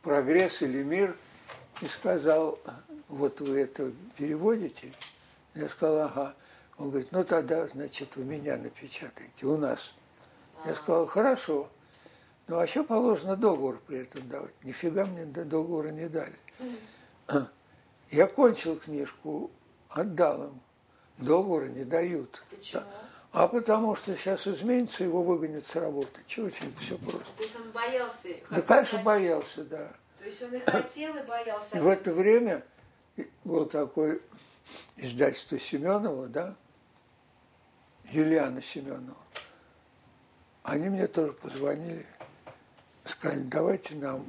«Прогресс» или «Мир» и сказал, вот вы это переводите? Я сказал, ага. Он говорит, ну тогда, значит, у меня напечатайте, у нас. Я сказал, хорошо. Ну, а еще положено договор при этом давать. Нифига мне до договора не дали. Я кончил книжку, отдал им. Договора не дают. Почему? А потому что сейчас изменится, его выгонят с работы. Чего очень все просто. То есть он боялся. Да, конечно, боялся, да. То есть он и хотел, и боялся. В это время был такой издательство Семенова, да, Юлиана Семенова. Они мне тоже позвонили, сказали, давайте нам.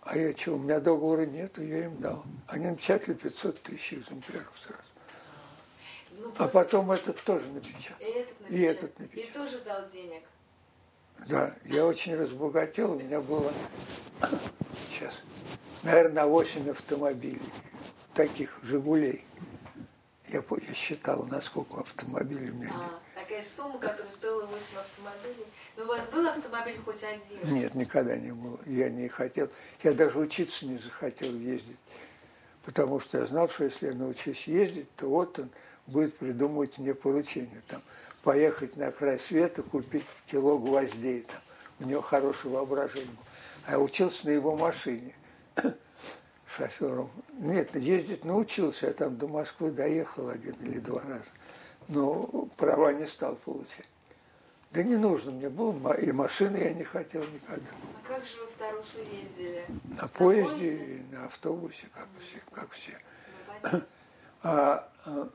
А я что, у меня договора нету, я им дал. Они напечатали 500 тысяч экземпляров сразу. Ну, А потом этот тоже И напечатал. этот И напечатал. этот напечатал. И тоже дал денег. Да, я очень разбогател, у меня было сейчас, наверное, 8 автомобилей, таких «Жигулей». Я, я считал, насколько автомобилей у меня нет. А, такая сумма, которая стоила 8 автомобилей. Но у вас был автомобиль хоть один? Нет, никогда не было. Я не хотел. Я даже учиться не захотел ездить. Потому что я знал, что если я научусь ездить, то вот он будет придумывать мне поручение. Там, поехать на край света, купить кило гвоздей. Там. У него хорошее воображение было. А учился на его машине шофером. Нет, ездить научился, я там до Москвы доехал один или два раза. Но права не стал получать. Да не нужно мне было, и машины я не хотел никогда. А как же вы в Тарусу ездили? На, на поезде, и на автобусе, как mm. все. Как все. Ну, а, а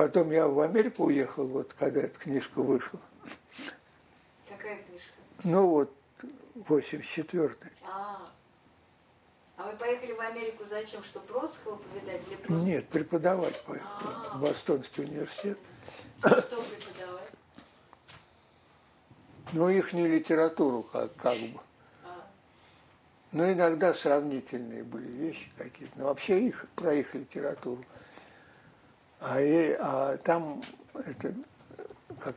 потом я в Америку уехал, вот когда эта книжка вышла. Какая книжка? Ну вот, 84-й. А, а вы поехали в Америку зачем? Чтобы Бродского повидать? Или просто... Нет, преподавать поехал. А-а-а. В Бостонский университет. Что преподавать? Ну, их не литературу как, как бы. А. Но иногда сравнительные были вещи какие-то. Но вообще их, про их литературу. А, и, а там это, как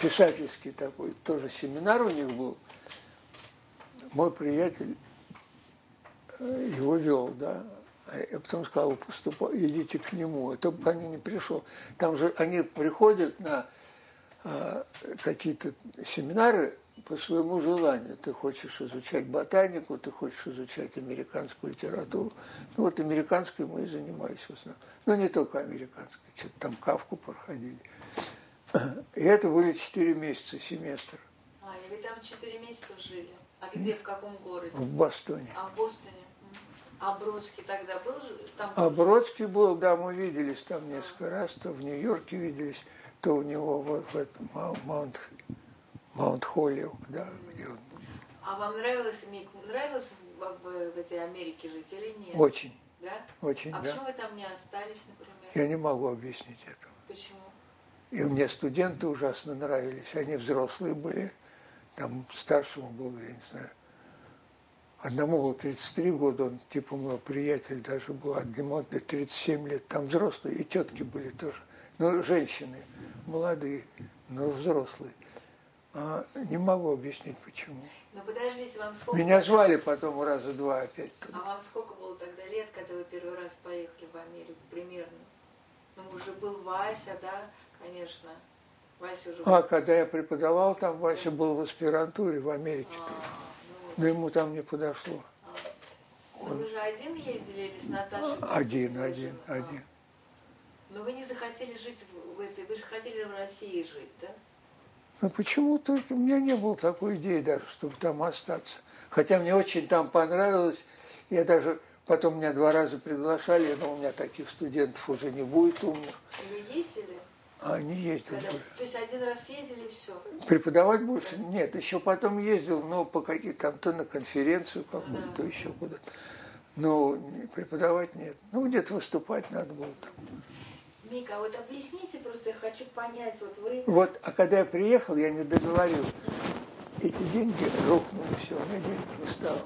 писательский такой тоже семинар у них был. Мой приятель э, его вел, да. А я потом сказал, поступай, идите к нему. А то бы они не пришел. Там же они приходят на а, какие-то семинары по своему желанию. Ты хочешь изучать ботанику, ты хочешь изучать американскую литературу. Ну вот американской мы и занимались в основном. Но не только американской, что-то там кавку проходили. И это были четыре месяца, семестр. А, и вы там четыре месяца жили? А где, в каком городе? В Бостоне. А в Бостоне? А Бродский тогда был? Там а Бродский был, да, мы виделись там несколько раз, то в Нью-Йорке виделись то у него вот в этом Маунт, Маунт Холлиук, да, где он был. А вам нравилось, Мик, нравилось в, в, в этой Америке жить или нет? Очень. Да? Очень, а да. почему вы там не остались, например? Я не могу объяснить этого. Почему? И мне студенты ужасно нравились. Они взрослые были. Там старшему был, я не знаю, одному было 33 года, он типа мой приятель даже был, а Демонте 37 лет. Там взрослые, и тетки были тоже. Ну, женщины молодые, но взрослые. А не могу объяснить, почему. Но подождите, вам сколько... Меня звали потом раза два опять туда. А вам сколько было тогда лет, когда вы первый раз поехали в Америку, примерно? Ну, уже был Вася, да, конечно. Вася уже а, был... А, когда я преподавал там, Вася был в аспирантуре в Америке а, тоже. Ну, Но ему там не подошло. А. Он... Ну, вы же один ездили или с Наташей? Один, один, один. Но вы не захотели жить в этой, вы же хотели в России жить, да? Ну почему-то у меня не было такой идеи даже, чтобы там остаться. Хотя мне очень там понравилось. Я даже потом меня два раза приглашали, но у меня таких студентов уже не будет умных. Вы ездили? А они ездили. Когда, то есть один раз ездили и все? Преподавать больше? Да. Нет, еще потом ездил, но по каким-то там то на конференцию какую-то, да. то еще куда-то. Но преподавать нет. Ну, где-то выступать надо было там. Мика, а вот объясните, просто я хочу понять, вот вы... Вот, а когда я приехал, я не договорил. Эти деньги рухнули, все, у меня денег не стало.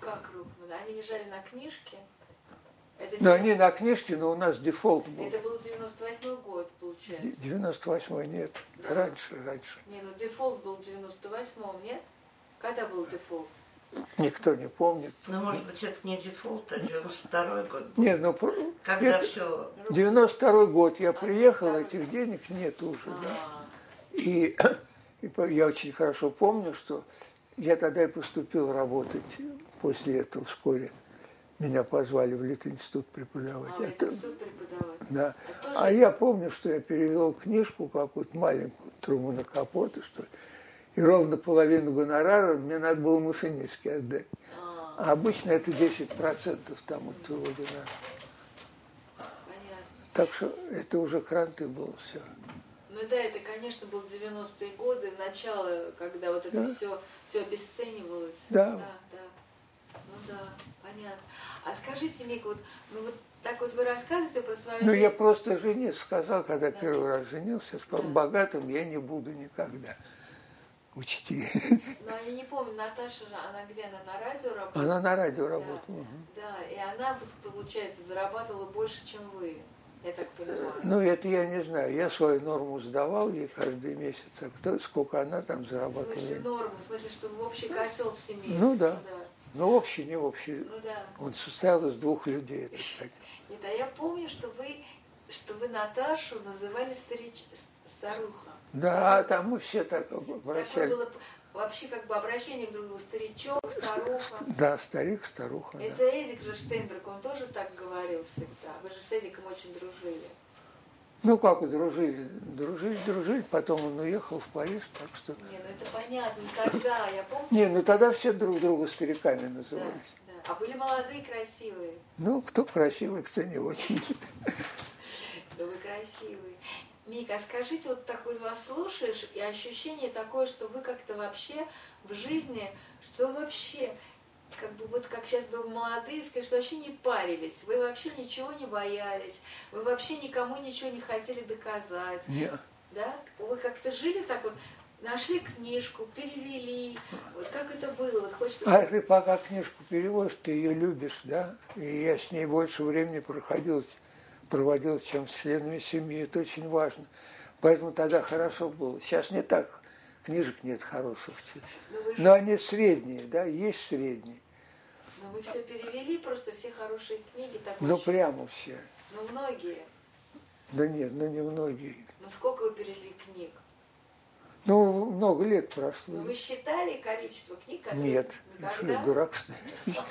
Как рухнули? Они лежали на книжке? Это ну, они на книжке, но у нас дефолт был. Это был 98 год, получается? 98 нет, да. раньше, раньше. Не, ну дефолт был в 98 нет? Когда был дефолт? Никто не помнит. Ну, может быть, это не дефолт, а 92 год. Нет, ну, когда это все... 92 год я приехал, этих денег нет уже, да. А. И, и я очень хорошо помню, что я тогда и поступил работать после этого вскоре. Меня позвали в Литинститут преподавать. А, это, преподавать. Да. Это а я помню, что я перевел книжку какую-то маленькую, Трумана Капота, что ли и ровно половину гонорара мне надо было машинистке отдать. А обычно это 10% там от твоего гонорара. Так что это уже кранты было все. Ну да, это, конечно, был 90-е годы, начало, когда вот это да. все, все обесценивалось. Да. Да, да. Ну да, понятно. А скажите, Мик, вот, ну вот так вот вы рассказываете про свою Ну, жизнь? я просто жене сказал, когда да. первый раз женился, сказал, да. богатым я не буду никогда учти. Но я не помню, Наташа, она где она на радио работала? Она на радио работала. Да, угу. да, и она, получается, зарабатывала больше, чем вы. Я так понимаю. Ну, это я не знаю. Я свою норму сдавал ей каждый месяц. А кто, сколько она там зарабатывала? В смысле норму? В смысле, что в общий котел в семье? Ну да. Ну, да. Ну, общий, не общий. Ну, да. Он состоял из двух людей, этот котел. Нет, а я помню, что вы, что вы Наташу называли старич... старуха. Да, там мы все так обращались. Было вообще как бы обращение к друг другу, старичок, старуха. Да, старик, старуха. Это да. Эдик же Штейнберг, он тоже так говорил всегда. Вы же с Эдиком очень дружили. Ну как дружили, дружили, дружили, потом он уехал в Париж, так что... Не, ну это понятно, тогда, я помню. Не, ну тогда все друг друга стариками назывались. Да, да. А были молодые, красивые. Ну, кто красивый, кто не очень. Да вы красивые. Мика, скажите, вот такой из вас слушаешь, и ощущение такое, что вы как-то вообще в жизни, что вообще, как бы вот как сейчас бы молодые, скажут, что вообще не парились, вы вообще ничего не боялись, вы вообще никому ничего не хотели доказать. Нет. Да? Вы как-то жили так вот, нашли книжку, перевели. Вот как это было? Вот хочется... А ты пока книжку переводишь, ты ее любишь, да? И я с ней больше времени проходил, проводил, чем с членами семьи. Это очень важно. Поэтому тогда хорошо было. Сейчас не так. Книжек нет хороших. Же- Но они средние, да, есть средние. Ну вы все перевели, просто все хорошие книги, так Ну очень- прямо все. Ну многие. Да нет, ну не многие. Ну сколько вы перевели книг? Ну, много лет прошло. Ну вы считали количество книг, которые... Нет, ты что, Никогда? я дурак что ли?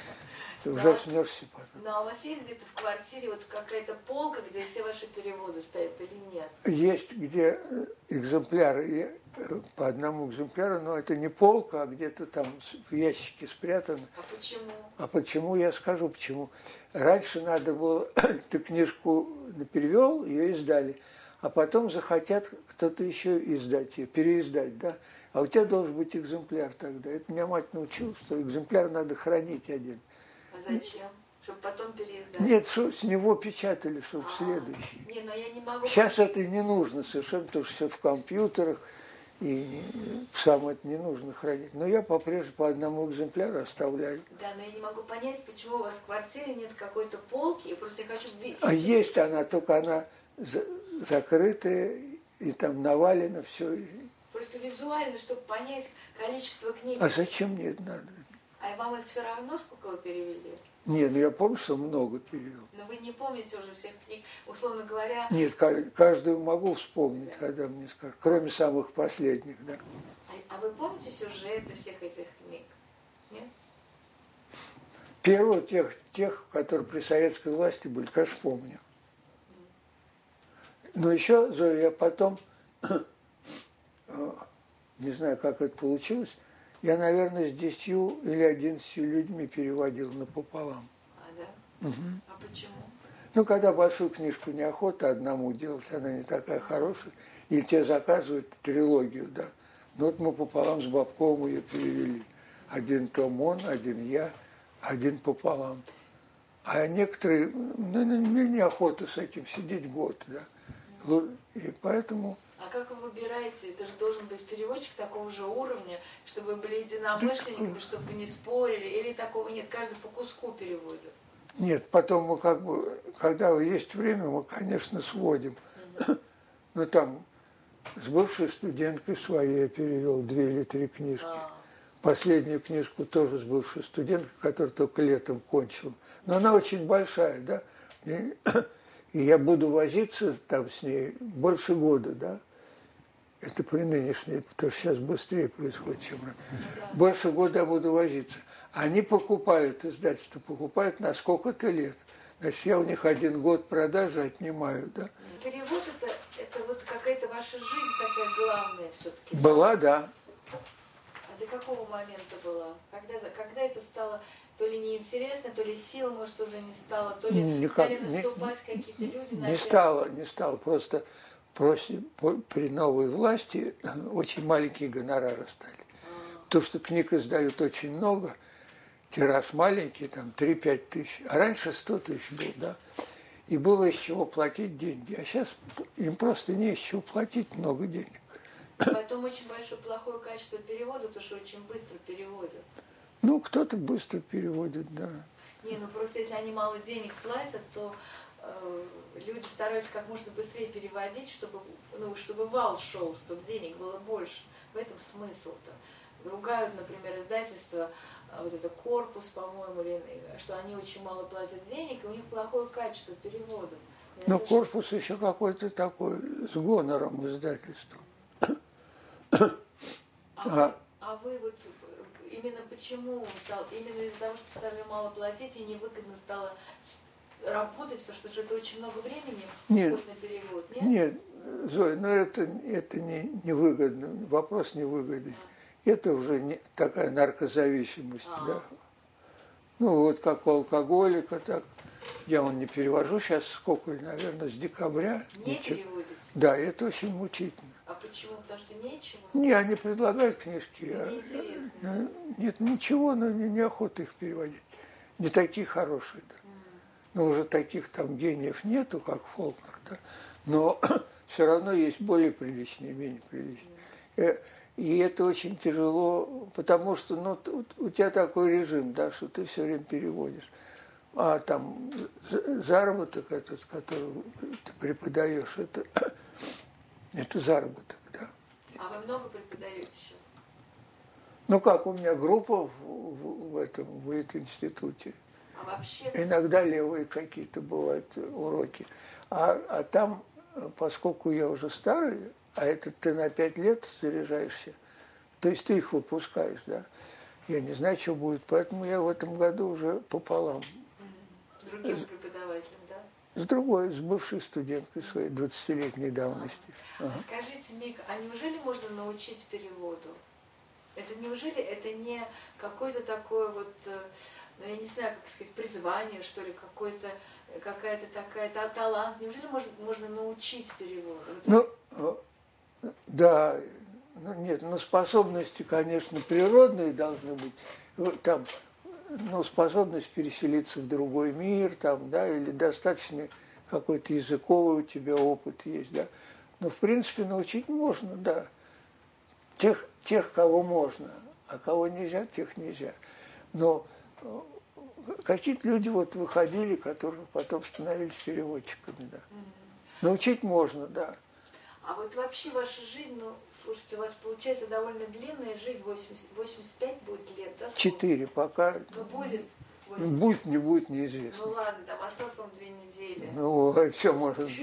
Ты ужаснешься потом. Ну а у вас есть где-то в квартире вот какая-то полка, где все ваши переводы стоят или нет? Есть где э, экземпляры, э, по одному экземпляру, но это не полка, а где-то там в ящике спрятано. А почему? А почему, я скажу почему. Раньше надо было, ты книжку перевел, ее издали, а потом захотят кто-то еще издать ее, переиздать, да? А у тебя должен быть экземпляр тогда. Это меня мать научила, что экземпляр надо хранить один. А зачем? Чтобы потом переиздать? Нет, что с него печатали, чтобы А, следующий. Не, ну я не могу... Сейчас это не нужно совершенно, потому что все в компьютерах, и сам это не нужно хранить. Но я по-прежнему по одному экземпляру оставляю. Да, но я не могу понять, почему у вас в квартире нет какой-то полки. Я просто хочу видеть. А есть она, только она за- закрытая, и там навалено все. Просто визуально, чтобы понять количество книг. А зачем мне это надо? А вам это все равно, сколько вы перевели? Не, ну я помню, что много перевел. Но вы не помните уже всех книг, условно говоря. Нет, ка- каждую могу вспомнить, когда мне скажут, кроме самых последних, да. А, а вы помните сюжеты всех этих книг? Нет? Первого тех, тех, которые при советской власти были, конечно, помню. Но еще, Зоя, я потом, э, не знаю, как это получилось, я, наверное, с десятью или одиннадцатью людьми переводил напополам. А, да? А почему? Ну, когда большую книжку неохота одному делать, она не такая хорошая, и тебе заказывают трилогию, да. Ну, вот мы пополам с Бабковым ее перевели. Один том он, один я, один пополам. А некоторые, ну, ну, мне неохота с этим сидеть год, да. И поэтому, А как вы выбираете? Это же должен быть переводчик такого же уровня, чтобы были единомышленниками, чтобы вы не спорили, или такого нет, каждый по куску переводит. нет, потом мы как бы, когда есть время, мы, конечно, сводим. Ну, там, с бывшей студенткой своей я перевел две или три книжки. А, Последнюю книжку тоже с бывшей студенткой, которая только летом кончила. Но она очень большая, да. И, и я буду возиться там с ней больше года, да. Это при нынешней, потому что сейчас быстрее происходит, чем раньше. Больше года я буду возиться. Они покупают, издательство покупают на сколько-то лет. Значит, я у них один год продажи отнимаю, да. Перевод это, это вот какая-то ваша жизнь такая главная все-таки. Была, да. А до какого момента была? Когда, когда это стало то ли неинтересно, то ли сил, может, уже не стало, то ли Никак- стали наступать какие-то люди Не стало, не стало. Просто проси- по- при новой власти очень маленькие гонорары стали. То, что книг издают очень много, тираж маленький, там 3-5 тысяч, а раньше 100 тысяч был, да. И было из чего платить деньги. А сейчас им просто не из чего платить много денег. Потом очень большое плохое качество перевода, потому что очень быстро переводят. Ну, кто-то быстро переводит, да. Не, ну просто если они мало денег платят, то э, люди стараются как можно быстрее переводить, чтобы, ну, чтобы вал шел, чтобы денег было больше. В этом смысл-то. Ругают, например, издательство, а, вот это корпус, по-моему, или, э, что они очень мало платят денег, и у них плохое качество переводов. Я Но слышала- корпус еще какой-то такой с гонором издательства. А, А. Вы, а вы вот э, именно почему стал, именно из-за того, что стали мало платить и невыгодно стало работать, потому что же это очень много времени нет, на перевод, нет? Нет, Зоя, но это, это не, не выгодно, вопрос не выгодный. А. Это уже не, такая наркозависимость, а. да. Ну вот как у алкоголика, так. Я он не перевожу сейчас сколько, наверное, с декабря. Не ничего. переводите? Да, это очень мучительно. А почему? Потому что нечего? Не, они предлагают книжки. Неинтересно. А, нет, ничего, но не, неохота их переводить. Не такие хорошие, да. Но уже таких там гениев нету, как Фолкнер, да. Но все равно есть более приличные, менее приличные. Э, и это очень тяжело, потому что ну, у тебя такой режим, да, что ты все время переводишь. А там заработок этот, который ты преподаешь, это, это заработок, да. А вы много преподаете сейчас? Ну как, у меня группа в, в, в этом, в институте. А вообще? Иногда левые какие-то бывают уроки. А, а там, поскольку я уже старый, а это ты на пять лет заряжаешься, то есть ты их выпускаешь, да. Я не знаю, что будет, поэтому я в этом году уже пополам. Другим? С другой, с бывшей студенткой своей 20-летней давности. А, ага. Скажите, Мика, а неужели можно научить переводу? Это неужели это не какой-то такой вот э, ну, я не знаю, как сказать, призвание, что ли, какой-то, какая-то такая, та, талант. Неужели можно, можно научить переводу? Ну, э, да, ну, нет, но способности, конечно, природные должны быть. Там, ну, способность переселиться в другой мир, там, да, или достаточно какой-то языковый у тебя опыт есть, да. Но, в принципе, научить можно, да. Тех, тех, кого можно, а кого нельзя, тех нельзя. Но какие-то люди вот выходили, которые потом становились переводчиками, да. Научить можно, да. А вот вообще ваша жизнь, ну, слушайте, у вас получается довольно длинная жизнь, 80, 85 будет лет, да? Четыре, пока... Ну, будет 80. Будет, не будет, неизвестно. Ну ладно, там осталось, по-моему, две недели. Ну, все может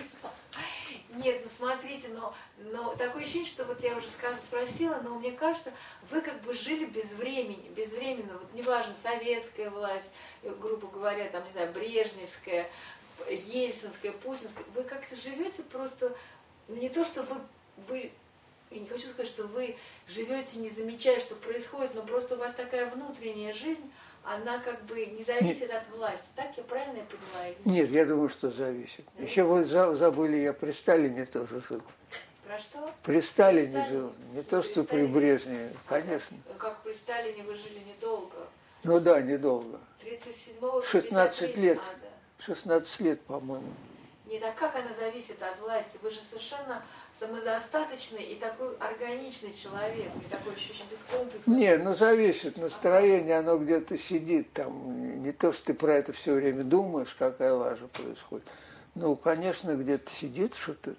Нет, ну смотрите, но, но такое ощущение, что вот я уже спросила, но мне кажется, вы как бы жили без времени, безвременно, вот неважно, советская власть, э, грубо говоря, там, не знаю, Брежневская, Ельцинская, Путинская, вы как-то живете просто, ну не то, что вы, вы я не хочу сказать, что вы живете, не замечая, что происходит, но просто у вас такая внутренняя жизнь, она как бы не зависит от власти. Так я правильно я понимаю? Нет, я думаю, что зависит. Да? Еще вы забыли, я при Сталине тоже жил. Про что? При Сталине при жил. Не то, что при Брежневе, конечно. Как при Сталине вы жили недолго. Ну да, недолго. 37 16 лет. А, да. 16 лет, по-моему. Нет, а как она зависит от власти? Вы же совершенно самодостаточный и такой органичный человек, и такой еще очень без комплексов. Не, ну зависит, настроение, оно где-то сидит там. Не то, что ты про это все время думаешь, какая лажа происходит. Ну, конечно, где-то сидит что-то,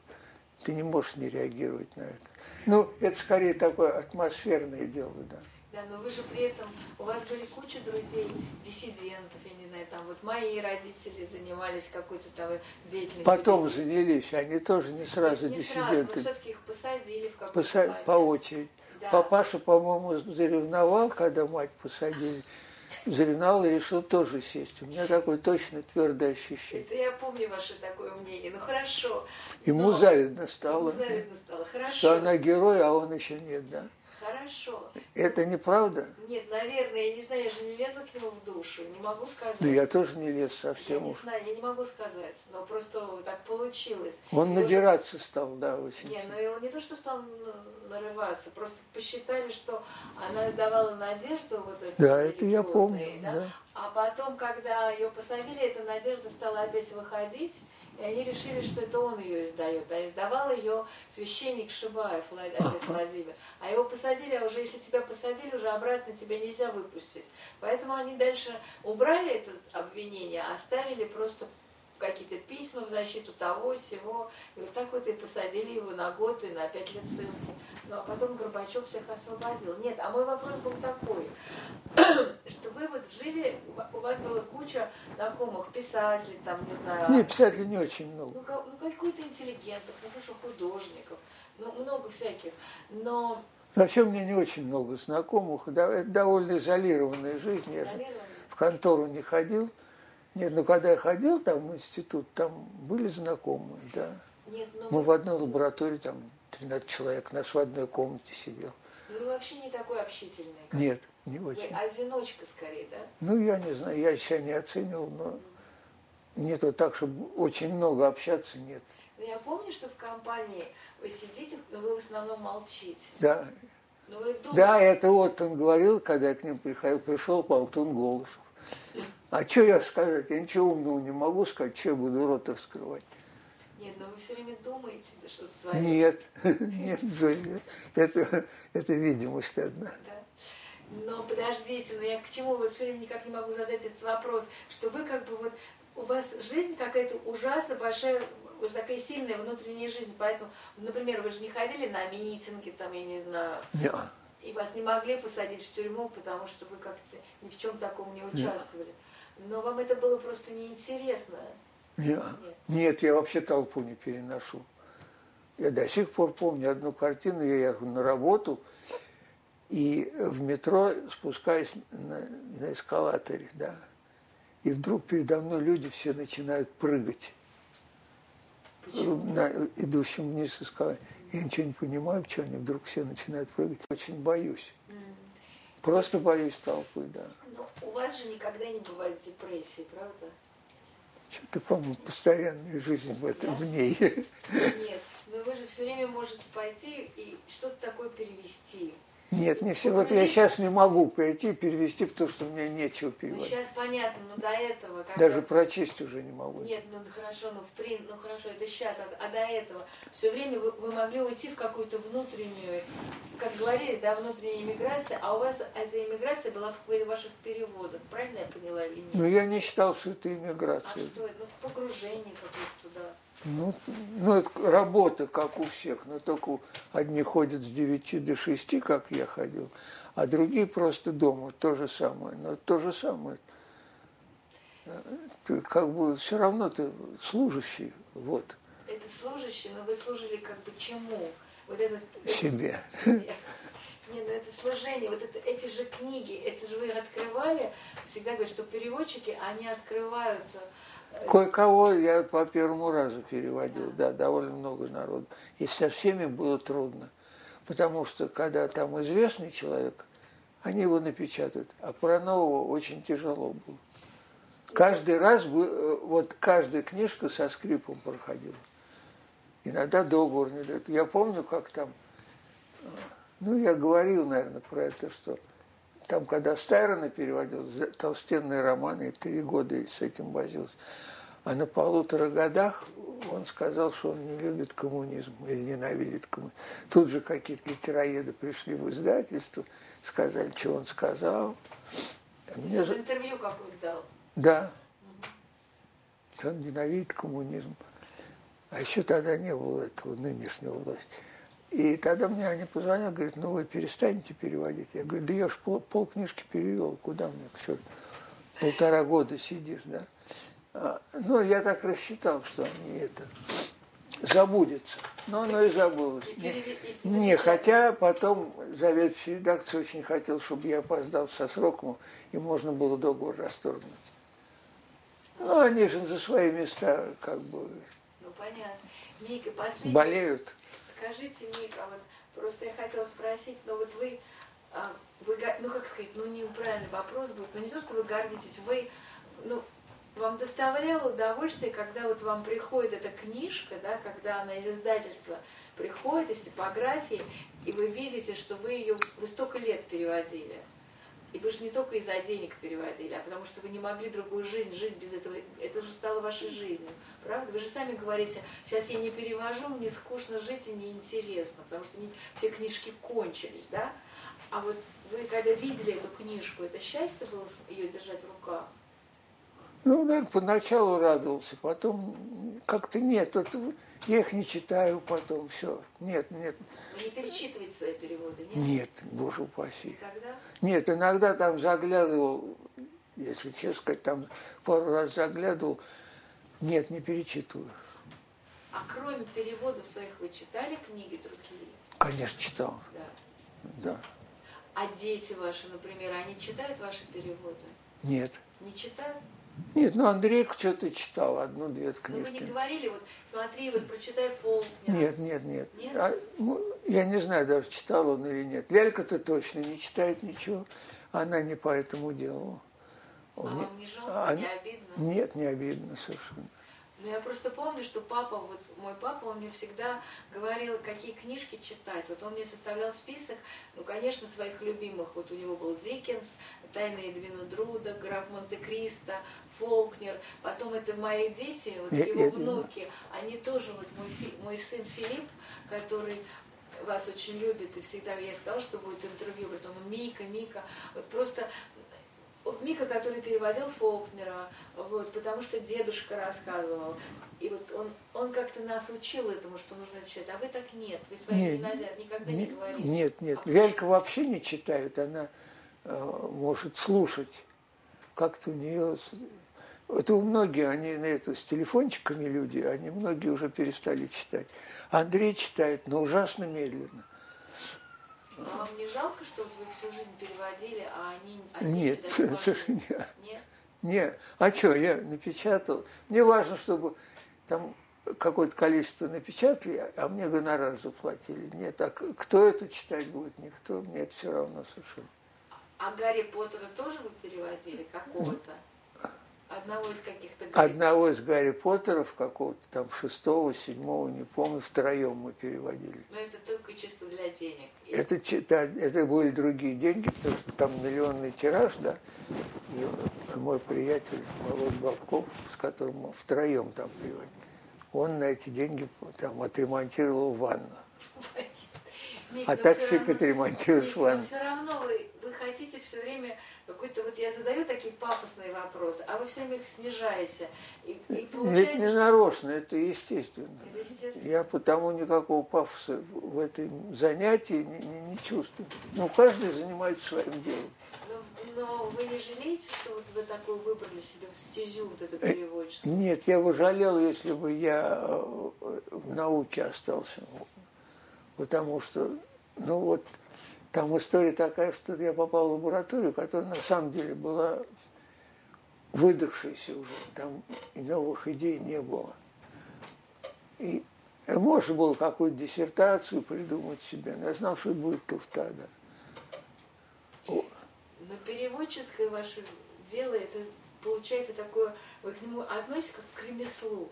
ты не можешь не реагировать на это. Ну, это скорее такое атмосферное дело, да. Да, но вы же при этом, у вас были куча друзей, диссидентов, я не знаю, там вот мои родители занимались какой-то там деятельностью. Потом занялись, они тоже не сразу не диссиденты. Сразу, но все-таки их посадили в какой-то Поса... момент. По очереди. Да. Папаша, по-моему, заревновал, когда мать посадили. Заревновал и решил тоже сесть. У меня такое точно твердое ощущение. Это я помню ваше такое мнение. Ну хорошо. Ему но... завидно стало. Ему завидно стало. Хорошо. Что она герой, а он еще нет, да? Хорошо. Это неправда? Нет, наверное, я не знаю, я же не лезла к нему в душу, не могу сказать. Ну, я тоже не лез совсем Я не знаю, я не могу сказать, но просто так получилось. Он и надираться уже... стал, да, очень. Нет, ну он не то, что стал нарываться, просто посчитали, что она давала надежду вот эту Да, это я помню, да? да. А потом, когда ее посадили, эта надежда стала опять выходить, и они решили, что это он ее издает. А издавал ее священник Шибаев, отец Владимир. А его посадили, а уже если тебя посадили, уже обратно тебя нельзя выпустить. Поэтому они дальше убрали это обвинение, а оставили просто какие-то письма в защиту того, всего. И вот так вот и посадили его на год и на пять лет ссылки. Ну а потом Горбачев всех освободил. Нет, а мой вопрос был такой, что вы вот жили, у вас была куча знакомых писателей, там, не знаю. Нет, писателей не очень много. Ну, ну какой-то интеллигентов, ну хорошо, художников, ну много всяких. Но Вообще у меня не очень много знакомых, это довольно изолированная жизнь. Я же в контору не ходил. Нет, ну когда я ходил там в институт, там были знакомые, да. Нет, ну... Мы в одной лаборатории, там 13 человек, нас в одной комнате сидел. Ну вы вообще не такой общительный. Как... Нет, не очень. Вы одиночка скорее, да? Ну я не знаю, я себя не оценил, но нет вот так, чтобы очень много общаться, нет. Но ну, я помню, что в компании вы сидите, но вы в основном молчите. Да. Но вы думаете... Да, это вот он говорил, когда я к ним приходил, пришел Полтун Голышев. А что я сказать? Я ничего умного не могу сказать, что я буду рот раскрывать. Нет, но вы все время думаете что-то свое. Нет, нет, Зоя, это, это видимость одна. Да. Но подождите, но я к чему вот все время никак не могу задать этот вопрос, что вы как бы вот, у вас жизнь какая-то ужасно большая, уже такая сильная внутренняя жизнь, поэтому, например, вы же не ходили на митинги, там, я не знаю, Нет. и вас не могли посадить в тюрьму, потому что вы как-то ни в чем таком не участвовали. Нет. Но вам это было просто неинтересно. Нет. Нет, я вообще толпу не переношу. Я до сих пор помню одну картину, я ехал на работу, и в метро спускаюсь на, на эскалаторе, да, и вдруг передо мной люди все начинают прыгать. Почему? На идущем вниз эскалатор. Я ничего не понимаю, почему они вдруг все начинают прыгать. Очень боюсь. Mm. Просто боюсь толпы, да. Но у вас же никогда не бывает депрессии, правда? Что-то, по-моему, постоянная жизнь в этом, в ней. Нет, но вы же все время можете пойти и что-то такое перевести. Нет, не все. Вот я сейчас не могу пойти перевести, потому что у меня нечего переводить. Ну, сейчас понятно, но до этого... Когда... Даже прочесть уже не могу. Нет, ну хорошо, ну, в прин... ну хорошо, это сейчас, а, а до этого все время вы, вы могли уйти в какую-то внутреннюю, как говорили, да, внутренняя иммиграция, а у вас эта иммиграция была в ваших переводах, правильно я поняла или нет? Ну, я не считал, что это иммиграция. А что это? Ну, погружение какое-то туда. Ну, ну, это работа, как у всех, но только одни ходят с 9 до 6, как я ходил, а другие просто дома, то же самое. Но то же самое. Ты как бы все равно ты служащий, вот. Это служащий, но вы служили как бы чему? Вот этот, Себе. Не, ну это служение, вот это, эти же книги, это же вы открывали, всегда говорят, что переводчики, они открывают Кое-кого я по первому разу переводил, да, довольно много народу. И со всеми было трудно. Потому что, когда там известный человек, они его напечатают. А про нового очень тяжело было. Каждый раз, э, вот каждая книжка со скрипом проходила. Иногда договор не дают. Я помню, как там, э, ну, я говорил, наверное, про это, что там, когда Стайрона переводил толстенные романы, три года с этим возился. А на полутора годах он сказал, что он не любит коммунизм или ненавидит коммунизм. Тут же какие-то литероеды пришли в издательство, сказали, что он сказал. А мне... За... интервью какое-то дал? Да. Угу. Он ненавидит коммунизм. А еще тогда не было этого нынешнего власти. И тогда мне они позвонили, говорят, ну вы перестанете переводить. Я говорю, да я ж пол, пол книжки перевел, куда мне, к черту, полтора года сидишь, да. А, ну, я так рассчитал, что они это забудется. Но оно и забылось. Не, не, хотя потом заведующий редакции очень хотел, чтобы я опоздал со сроком, и можно было договор расторгнуть. Ну, они же за свои места как бы ну, понятно. Мика, последний... болеют. Скажите, Мика, вот просто я хотела спросить, но вот вы, а, вы, ну как сказать, ну неправильный вопрос будет, но не то, что вы гордитесь, вы, ну, вам доставляло удовольствие, когда вот вам приходит эта книжка, да, когда она из издательства приходит, из типографии, и вы видите, что вы ее, вы столько лет переводили. И вы же не только из-за денег переводили, а потому что вы не могли другую жизнь жить без этого. Это же стало вашей жизнью. Правда? Вы же сами говорите, сейчас я не перевожу, мне скучно жить и неинтересно, потому что не, все книжки кончились, да? А вот вы когда видели эту книжку, это счастье было ее держать в руках? Ну, наверное, поначалу радовался, потом как-то нет, это, я их не читаю потом, все. Нет, нет. Не перечитываете свои переводы, нет? Нет, боже упаси. Никогда? Нет, иногда там заглядывал, если честно сказать, там пару раз заглядывал, нет, не перечитываю. А кроме переводов своих вы читали книги другие? Конечно, читал. Да. Да. А дети ваши, например, они читают ваши переводы? Нет. Не читают? Нет, ну Андрей что-то читал, одну-две Ну вы книжки. не говорили, вот смотри, вот прочитай Фолкнера. Нет, нет, нет. Нет? А, ну, я не знаю, даже читал он или нет. Лялька-то точно не читает ничего. Она не по этому делу. А Он вам не жалко, а- не обидно? Нет, не обидно совершенно. Ну, я просто помню, что папа, вот мой папа, он мне всегда говорил, какие книжки читать. Вот он мне составлял список, ну, конечно, своих любимых. Вот у него был Диккенс, «Тайные Эдвина Друда», «Граф Монте-Кристо», Фолкнер. Потом это мои дети, вот его внуки, они тоже, вот мой, фи- мой сын Филипп, который вас очень любит, и всегда я сказала, что будет интервью, потом Мика, Мика, вот просто Мика, который переводил Фолкнера, вот, потому что дедушка рассказывал. И вот он, он как-то нас учил этому, что нужно это читать. А вы так нет. Вы своим Нет, никогда, никогда не, Не- говорите. Нет, нет. А Лялька вообще не читает, она э, может слушать. Как-то у нее... Это у многих, они на это с телефончиками люди, они многие уже перестали читать. Андрей читает, но ужасно медленно. А вам не жалко, что вот вы всю жизнь переводили, а они... а Нет, нет. Нет? Не, а что, я напечатал. Мне важно, чтобы там какое-то количество напечатали, а мне гонорар заплатили. Нет, а кто это читать будет? Никто. Мне это все равно совершенно. А Гарри Поттера тоже вы переводили? Какого-то? Одного из каких-то Гарри Одного из Гарри Поттеров, какого-то там шестого, седьмого, не помню, втроем мы переводили. Но это только чисто для денег. Это, да, это были другие деньги, потому что там миллионный тираж, да. И мой приятель Володь Бабков, с которым мы втроем там переводили, он на эти деньги там отремонтировал ванну. Мик, А так фиг равно- отремонтируешь Мик, ванну. Все равно вы, вы хотите все время какой-то вот я задаю такие пафосные вопросы, а вы все время их снижаете. И, и Это получается, не что- нарочно, это естественно. Это естественно. Я потому никакого пафоса в в этом занятии не, не- не чувствую. Ну, каждый занимается своим делом. но, но вы не жалеете, что вот вы такую выбрали себе стезю вот эту Э, переводческую? Нет, я бы жалел, если бы я э, в науке остался. Потому что, ну вот, там история такая, что я попал в лабораторию, которая на самом деле была выдохшейся уже. Там и новых идей не было. И можно было какую-то диссертацию придумать себе, но я знал, что это будет туфта, да. Но переводческое ваше дело, это получается такое, вы к нему относитесь как к ремеслу.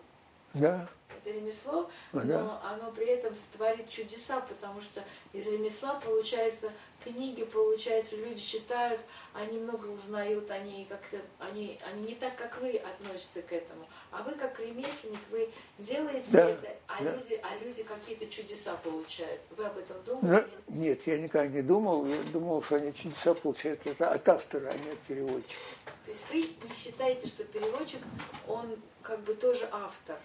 Да, Это ремесло, А, но да. оно при этом творит чудеса, потому что из ремесла получаются книги, получается, люди читают, они много узнают, они как-то, они, они не так, как вы относятся к этому. А вы как ремесленник, вы делаете Да, это, а, да. люди, а люди какие-то чудеса получают. Вы об этом Ну, думали? нет, я никогда не думал. Я думал, что они чудеса получают это от автора, а не от переводчика. То есть вы не считаете, что переводчик, он как бы тоже автор?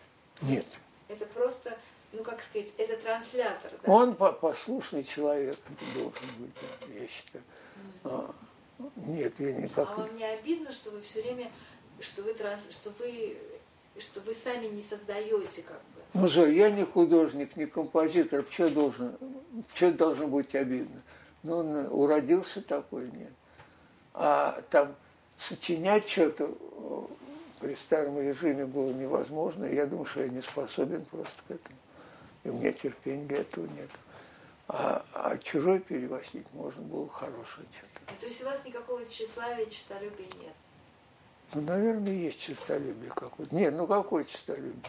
Нет. Это просто, ну как сказать, это транслятор, да? Он по- послушный человек должен быть, да, я считаю. А, нет, я никак А вам не обидно, что вы все время, что вы транс, что вы, что вы сами не создаете как бы? Ну, Зоя, я не художник, не композитор. Что должен, что должно быть обидно? Ну, он уродился такой, нет. А там сочинять что-то э, при старом режиме было невозможно. и Я думаю, что я не способен просто к этому. И у меня терпения для этого нет. А, а чужой перевозить можно было хорошее что-то. То есть у вас никакого тщеславия, честолюбия нет? Ну, наверное, есть честолюбие какое-то. Нет, ну какое честолюбие?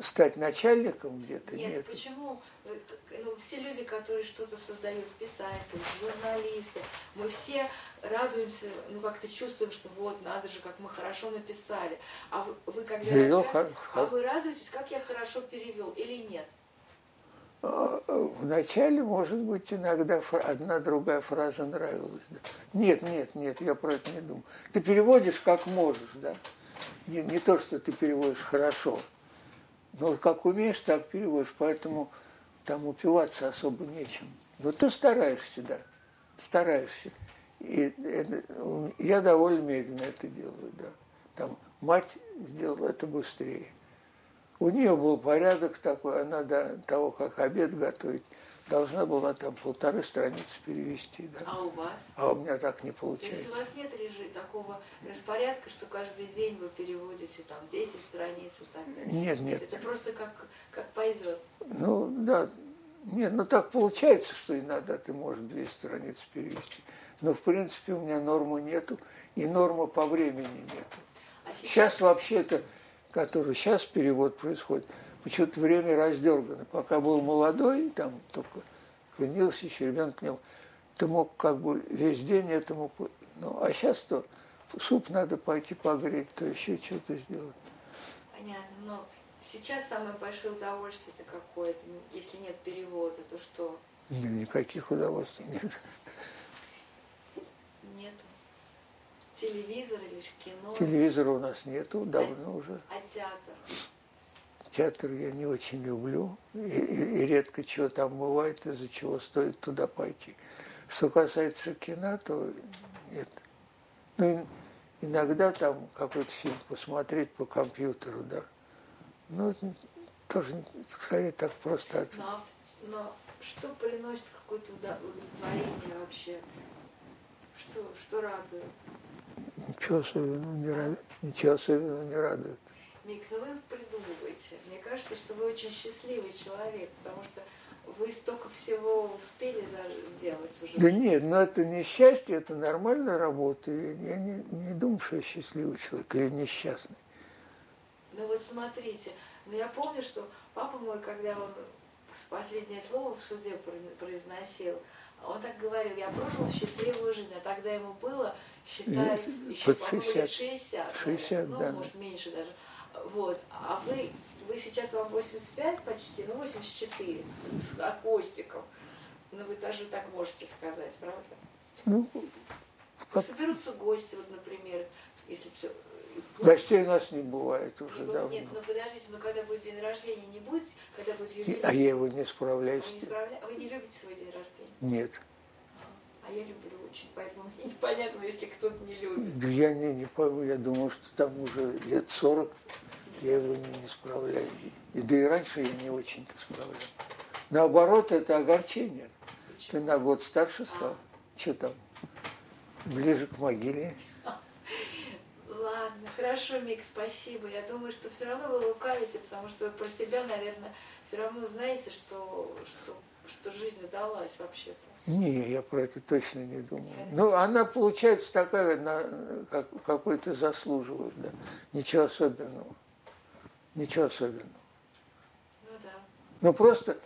Стать начальником где-то? Нет, Нет. почему? Как- Ну, все люди, которые что-то создают, писатели, журналисты, мы все радуемся, ну как-то чувствуем, что вот, надо же, как мы хорошо написали. А вы, вы когда Перевел хор- а вы радуетесь, как я хорошо перевел или нет? А, В начале, может быть, иногда одна другая фраза нравилась. да. Нет, нет, нет, я про это не думаю. Ты переводишь как можешь, да. Не, не то, что ты переводишь хорошо. Но вот как умеешь, так переводишь, поэтому там упиваться особо нечем. Но ты стараешься, да, стараешься. И это- я довольно медленно это делаю, да. Там мать сделала это быстрее. У нее был порядок такой, она до того, как обед готовить, должна была там полторы страницы перевести. Да. А у вас? А у меня так не То получается. есть у вас нет режима такого распорядка, что каждый день вы переводите там 10 страниц и так далее? Нет, нет. Это просто как, как пойдет. Ну, да. Нет, ну так получается, что иногда ты можешь две страницы перевести. Но, в принципе, у меня нормы нету, и нормы по времени нету. А сейчас, Сейчас вообще-то, который сейчас перевод происходит, почему-то время раздергано. Пока был молодой, там только женился еще, ребенок не был, ты мог как бы весь день этому... Ну, а сейчас то суп надо пойти погреть, то еще что-то сделать. понятно, но сейчас самое большое удовольствие это какое-то, если нет перевода, то что Ни- Никаких удовольствий нет. нет телевизор или кино, Телевизора у нас нету давно уже. а театр. Театр я не очень люблю, и, и- и редко чего там бывает, из-за чего стоит туда пойти. Что касается кино, то нет. Ну, иногда там какой-то фильм посмотреть по компьютеру, да. Ну, тоже, скорее, так просто. от- Но, а в- но что приносит какое-то удовлетворение вообще? Что, что радует? Ничего особенного не радует. Ничего особенного не радует. Мик, ну вы придумываете. Мне кажется, что вы очень счастливый человек, потому что вы столько всего успели сделать уже. Да нет, ну это не счастье, это нормальная работа. Я не, не думаю, что я счастливый человек или несчастный. Ну вот смотрите, ну я помню, что папа мой, когда он последнее слово в суде про- произносил, он так говорил, я прожил счастливую жизнь, а тогда ему было, считай, Ну, еще, по-моему, 60. лет 60. 60, наверное. да. Ну, может, меньше даже. Вот. А вы, вы сейчас вам 85 почти, ну 84, с хвостиком. Ну вы даже так можете сказать, правда? Ну, как- Соберутся гости, вот, например, если все... гостей у нас не бывает уже давно. Нет, ну подождите, ну когда будет день рождения, не будет, когда будет юбилей? А я его не справляюсь. Вы не, справля- Вы не любите свой день рождения? Нет. А я люблю очень, поэтому мне непонятно, если кто-то не любит. Да я не, не пойму, я думал, что там уже лет 40 я его не, не справляю. И, да и раньше я не очень-то справлял. Наоборот, это огорчение. Ты на год старше стал. Что там? Ближе к могиле. Ладно, хорошо, Мик, спасибо. Я думаю, что все равно вы лукавите, потому что про себя, наверное, все равно знаете, что, что, что жизнь удалась вообще-то. Не, я про это точно не думаю. Ну, она получается такая, на, как, какой-то заслуживает, да. Ничего особенного. Ничего особенного. Ну да. Ну, просто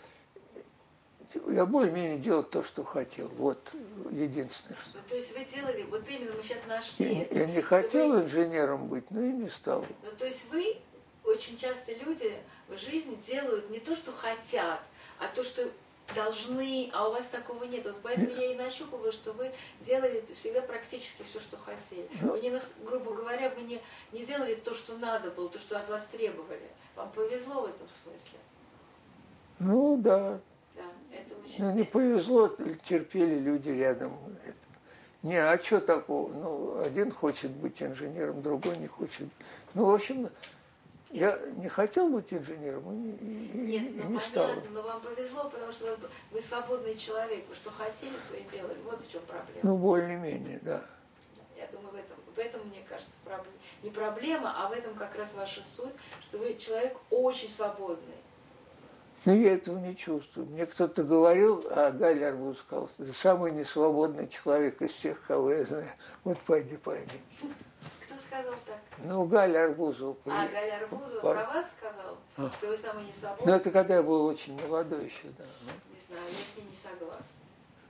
я более-менее делал то, что хотел. Вот единственное, что. Ну, то есть вы делали, вот именно мы сейчас Я, нашли. это, я не хотел вы- инженером быть, но и не стал. Ну, то есть вы, очень часто люди в жизни делают не то, что хотят, а то, что должны, а у вас такого нет. Вот поэтому я и нащупываю, что вы делали всегда практически все, что хотели. Вы не, грубо говоря, вы не, не делали то, что надо было, то, что от вас требовали. Вам повезло в этом смысле. Ну да, Да, это очень... ну не повезло, терпели люди рядом. Это- Не, а что такого? Ну, один хочет быть инженером, другой не хочет. Ну, в общем, я не хотел быть инженером и, Нет, и ну не стал. понятно, но вам повезло, потому что вы, свободный человек. Вы что хотели, то и делали. Вот в чем проблема. Ну, более-менее, да. Я думаю, в этом, в этом, мне кажется, проблема. Не проблема, а в этом как раз ваша суть, что вы человек очень свободный. Но я этого не чувствую. Мне кто-то говорил, а Галя Арбуз сказал, ты самый несвободный человек из всех, кого я знаю. Вот пойди пойми. Сказал так? Ну, Галя Арбузова. А, Галя Арбузова Пар- про вас сказал, А. что вы самый Ну, несвободный? это когда я был очень молодой еще, да. Ну, Не знаю, я с ней не согласна.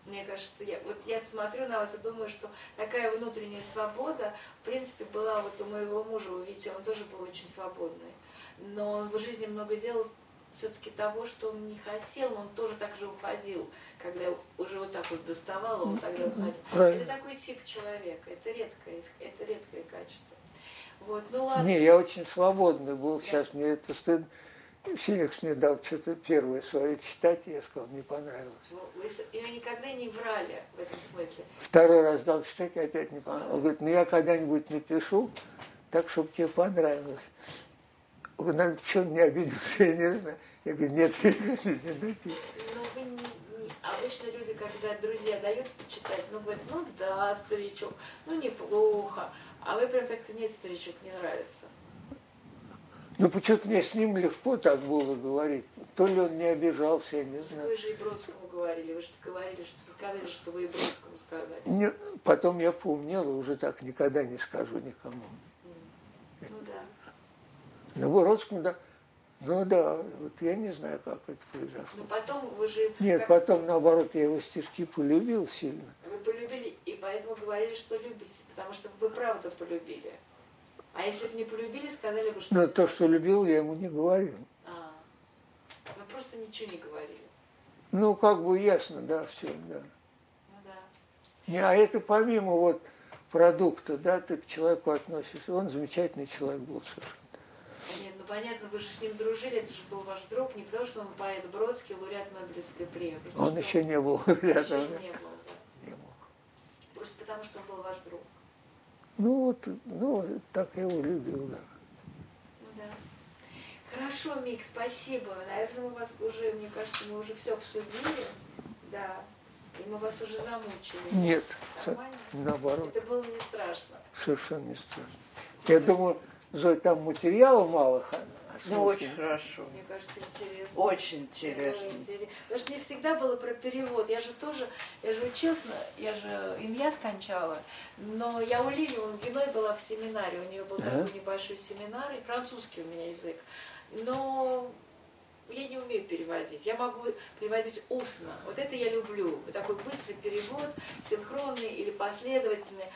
Мне кажется, что я, вот я смотрю на вас и думаю, что такая внутренняя свобода, в принципе, была вот у моего мужа, вы видите, он тоже был очень свободный. Но он в жизни много делал все-таки того, что он не хотел, но он тоже так же уходил, когда вот так вот доставало, он тогда правильно. Это такой тип человека, это редкое, это редкое качество. Вот, ну ладно. Не, я очень свободный был, сейчас мне это стыдно. Феликс мне дал что-то первое свое читать, и я сказал, не понравилось. Ну, Вы, вы никогда не врали в этом смысле. Второй раз дал читать, и опять не понравилось. Он говорит, ну я когда-нибудь напишу, так, чтобы тебе понравилось. Он говорит, «Ну, что он меня обиделся, я не знаю. Я говорю, нет, Феликс, не, напишешь. Но вы обычно люди, когда друзья дают почитать, ну, говорят, ну да, старичок, ну неплохо. А вы прям так, нет, старичок, не нравится. Ну, почему-то мне с ним легко так было говорить. То ли он не обижался, я не знаю. Вы же и Бродскому говорили, вы же говорили, что сказали, что вы и Бродскому сказали. Не, потом я помнил, и уже так никогда не скажу никому. Ну да. Ну, Бродскому, да. Ну да, вот я не знаю, как это произошло. Но потом вы же... Нет, как- потом, наоборот, я его стишки полюбил сильно. Вы полюбили, и поэтому говорили, что любите, потому что вы правда полюбили. А если бы не полюбили, сказали бы, что... Но то, что любил, я ему не говорил. А, вы просто ничего не говорили. Ну, как бы ясно, да, все, да. Ну да. Не, а это помимо вот продукта, да, ты к человеку относишься. Он замечательный человек был совершенно. Нет, ну понятно, вы же с ним дружили, это же был ваш друг, не потому что он поэт Бродский, лауреат Нобелевской премии. Он что еще не был еще рядом. не был, да. Не был. Просто потому что он был ваш друг. Ну вот, ну, так я его любил, да. Ну да. Хорошо, Мик, спасибо. Наверное, мы вас уже, мне кажется, мы уже все обсудили. Да. И мы вас уже замучили. Нет, Нормально? наоборот, Это было не страшно. совершенно не страшно. Я думаю, Зой, там материала мало, а Ну, очень хорошо. Мне кажется, интересно. Очень интересно. интересно. Потому что мне всегда было про перевод. Я же тоже, я же училась, на- я же ИМЯ скончала, но я у Лили, он виной была в семинаре, у нее был Да? такой небольшой семинар, и французский у меня язык. Но я не умею переводить. Я могу переводить устно. Вот это я люблю. Вот такой быстрый перевод, синхронный или последовательный.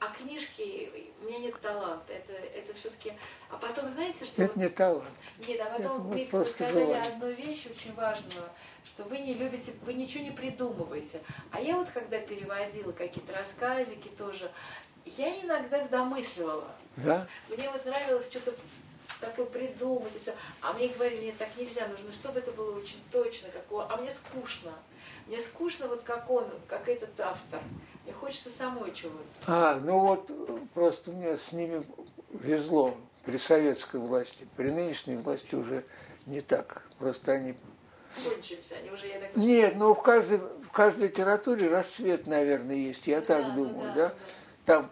А книжки, у меня нет таланта. Это, это все-таки... А потом, знаете, что... Это не талант. Нет, а потом Это вы просто сказали желание. одну вещь очень важную, что вы не любите, вы ничего не придумываете. А я вот когда переводила какие-то рассказики тоже, я иногда домысливала. Да? Мне вот нравилось что-то такое придумать и все. А мне говорили, нет, так нельзя, нужно, чтобы это было очень точно, как у- А мне скучно. Мне скучно вот как он, как этот автор. Мне хочется самой чего-то. А, ну вот просто мне с ними везло при советской власти. При нынешней власти уже не так. Просто они... Кончились они уже, я так Нет, ну в каждой, в каждой литературе расцвет, наверное, есть. Я так да, ну думаю, да, да? да. Там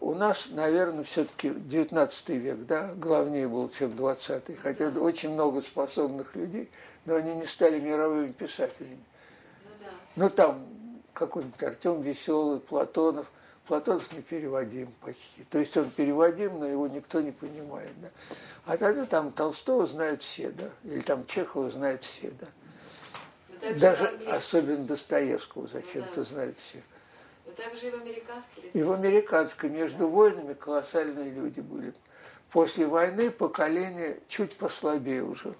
у нас, наверное, все-таки 19 век, да, главнее был, чем 20-й. Хотя очень много способных людей, но они не стали мировыми писателями. Ну да. Ну, там какой-нибудь Артем Веселый, Платонов. Платонов не переводим почти. То есть он переводим, но его никто не понимает. Да? А тогда там Толстого знают все, да? Или там Чехова знают все, да? Также Даже особенно Достоевского зачем-то да. знают все. Также и в американской И в американской между войнами колоссальные люди были. После войны поколение чуть послабее уже.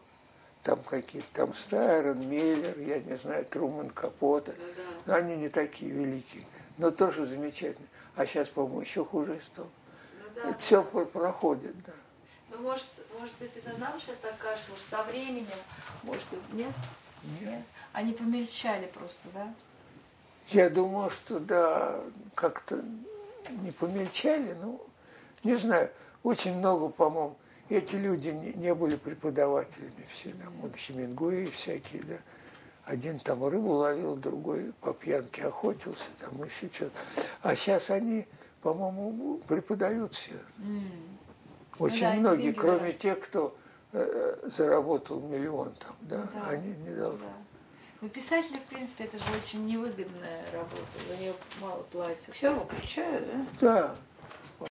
Там какие-то, там Стайрон, Миллер, я не знаю, Труман Капота. Ну да. Но они не такие великие, но тоже замечательные. А сейчас, по-моему, еще хуже стало. Ну да. Все проходит, да. Ну, может, может быть, это нам сейчас так кажется, может, со временем, может, и- нет? Нет? Они помельчали просто, да? Я думаю, что да, как-то не помельчали, ну, не знаю, очень много, по-моему, эти люди не, не были преподавателями все, там, вот Хемингуэй всякие, да. Один там рыбу ловил, другой по пьянке охотился, там еще что-то. А сейчас они, по-моему, преподают все. Очень да, многие, кроме да. тех, кто э, заработал миллион там, да, Да. они не должны. Да. Ну, писатели, в принципе, это же очень невыгодная работа, за нее мало платят. Все, выключаю, да? Да,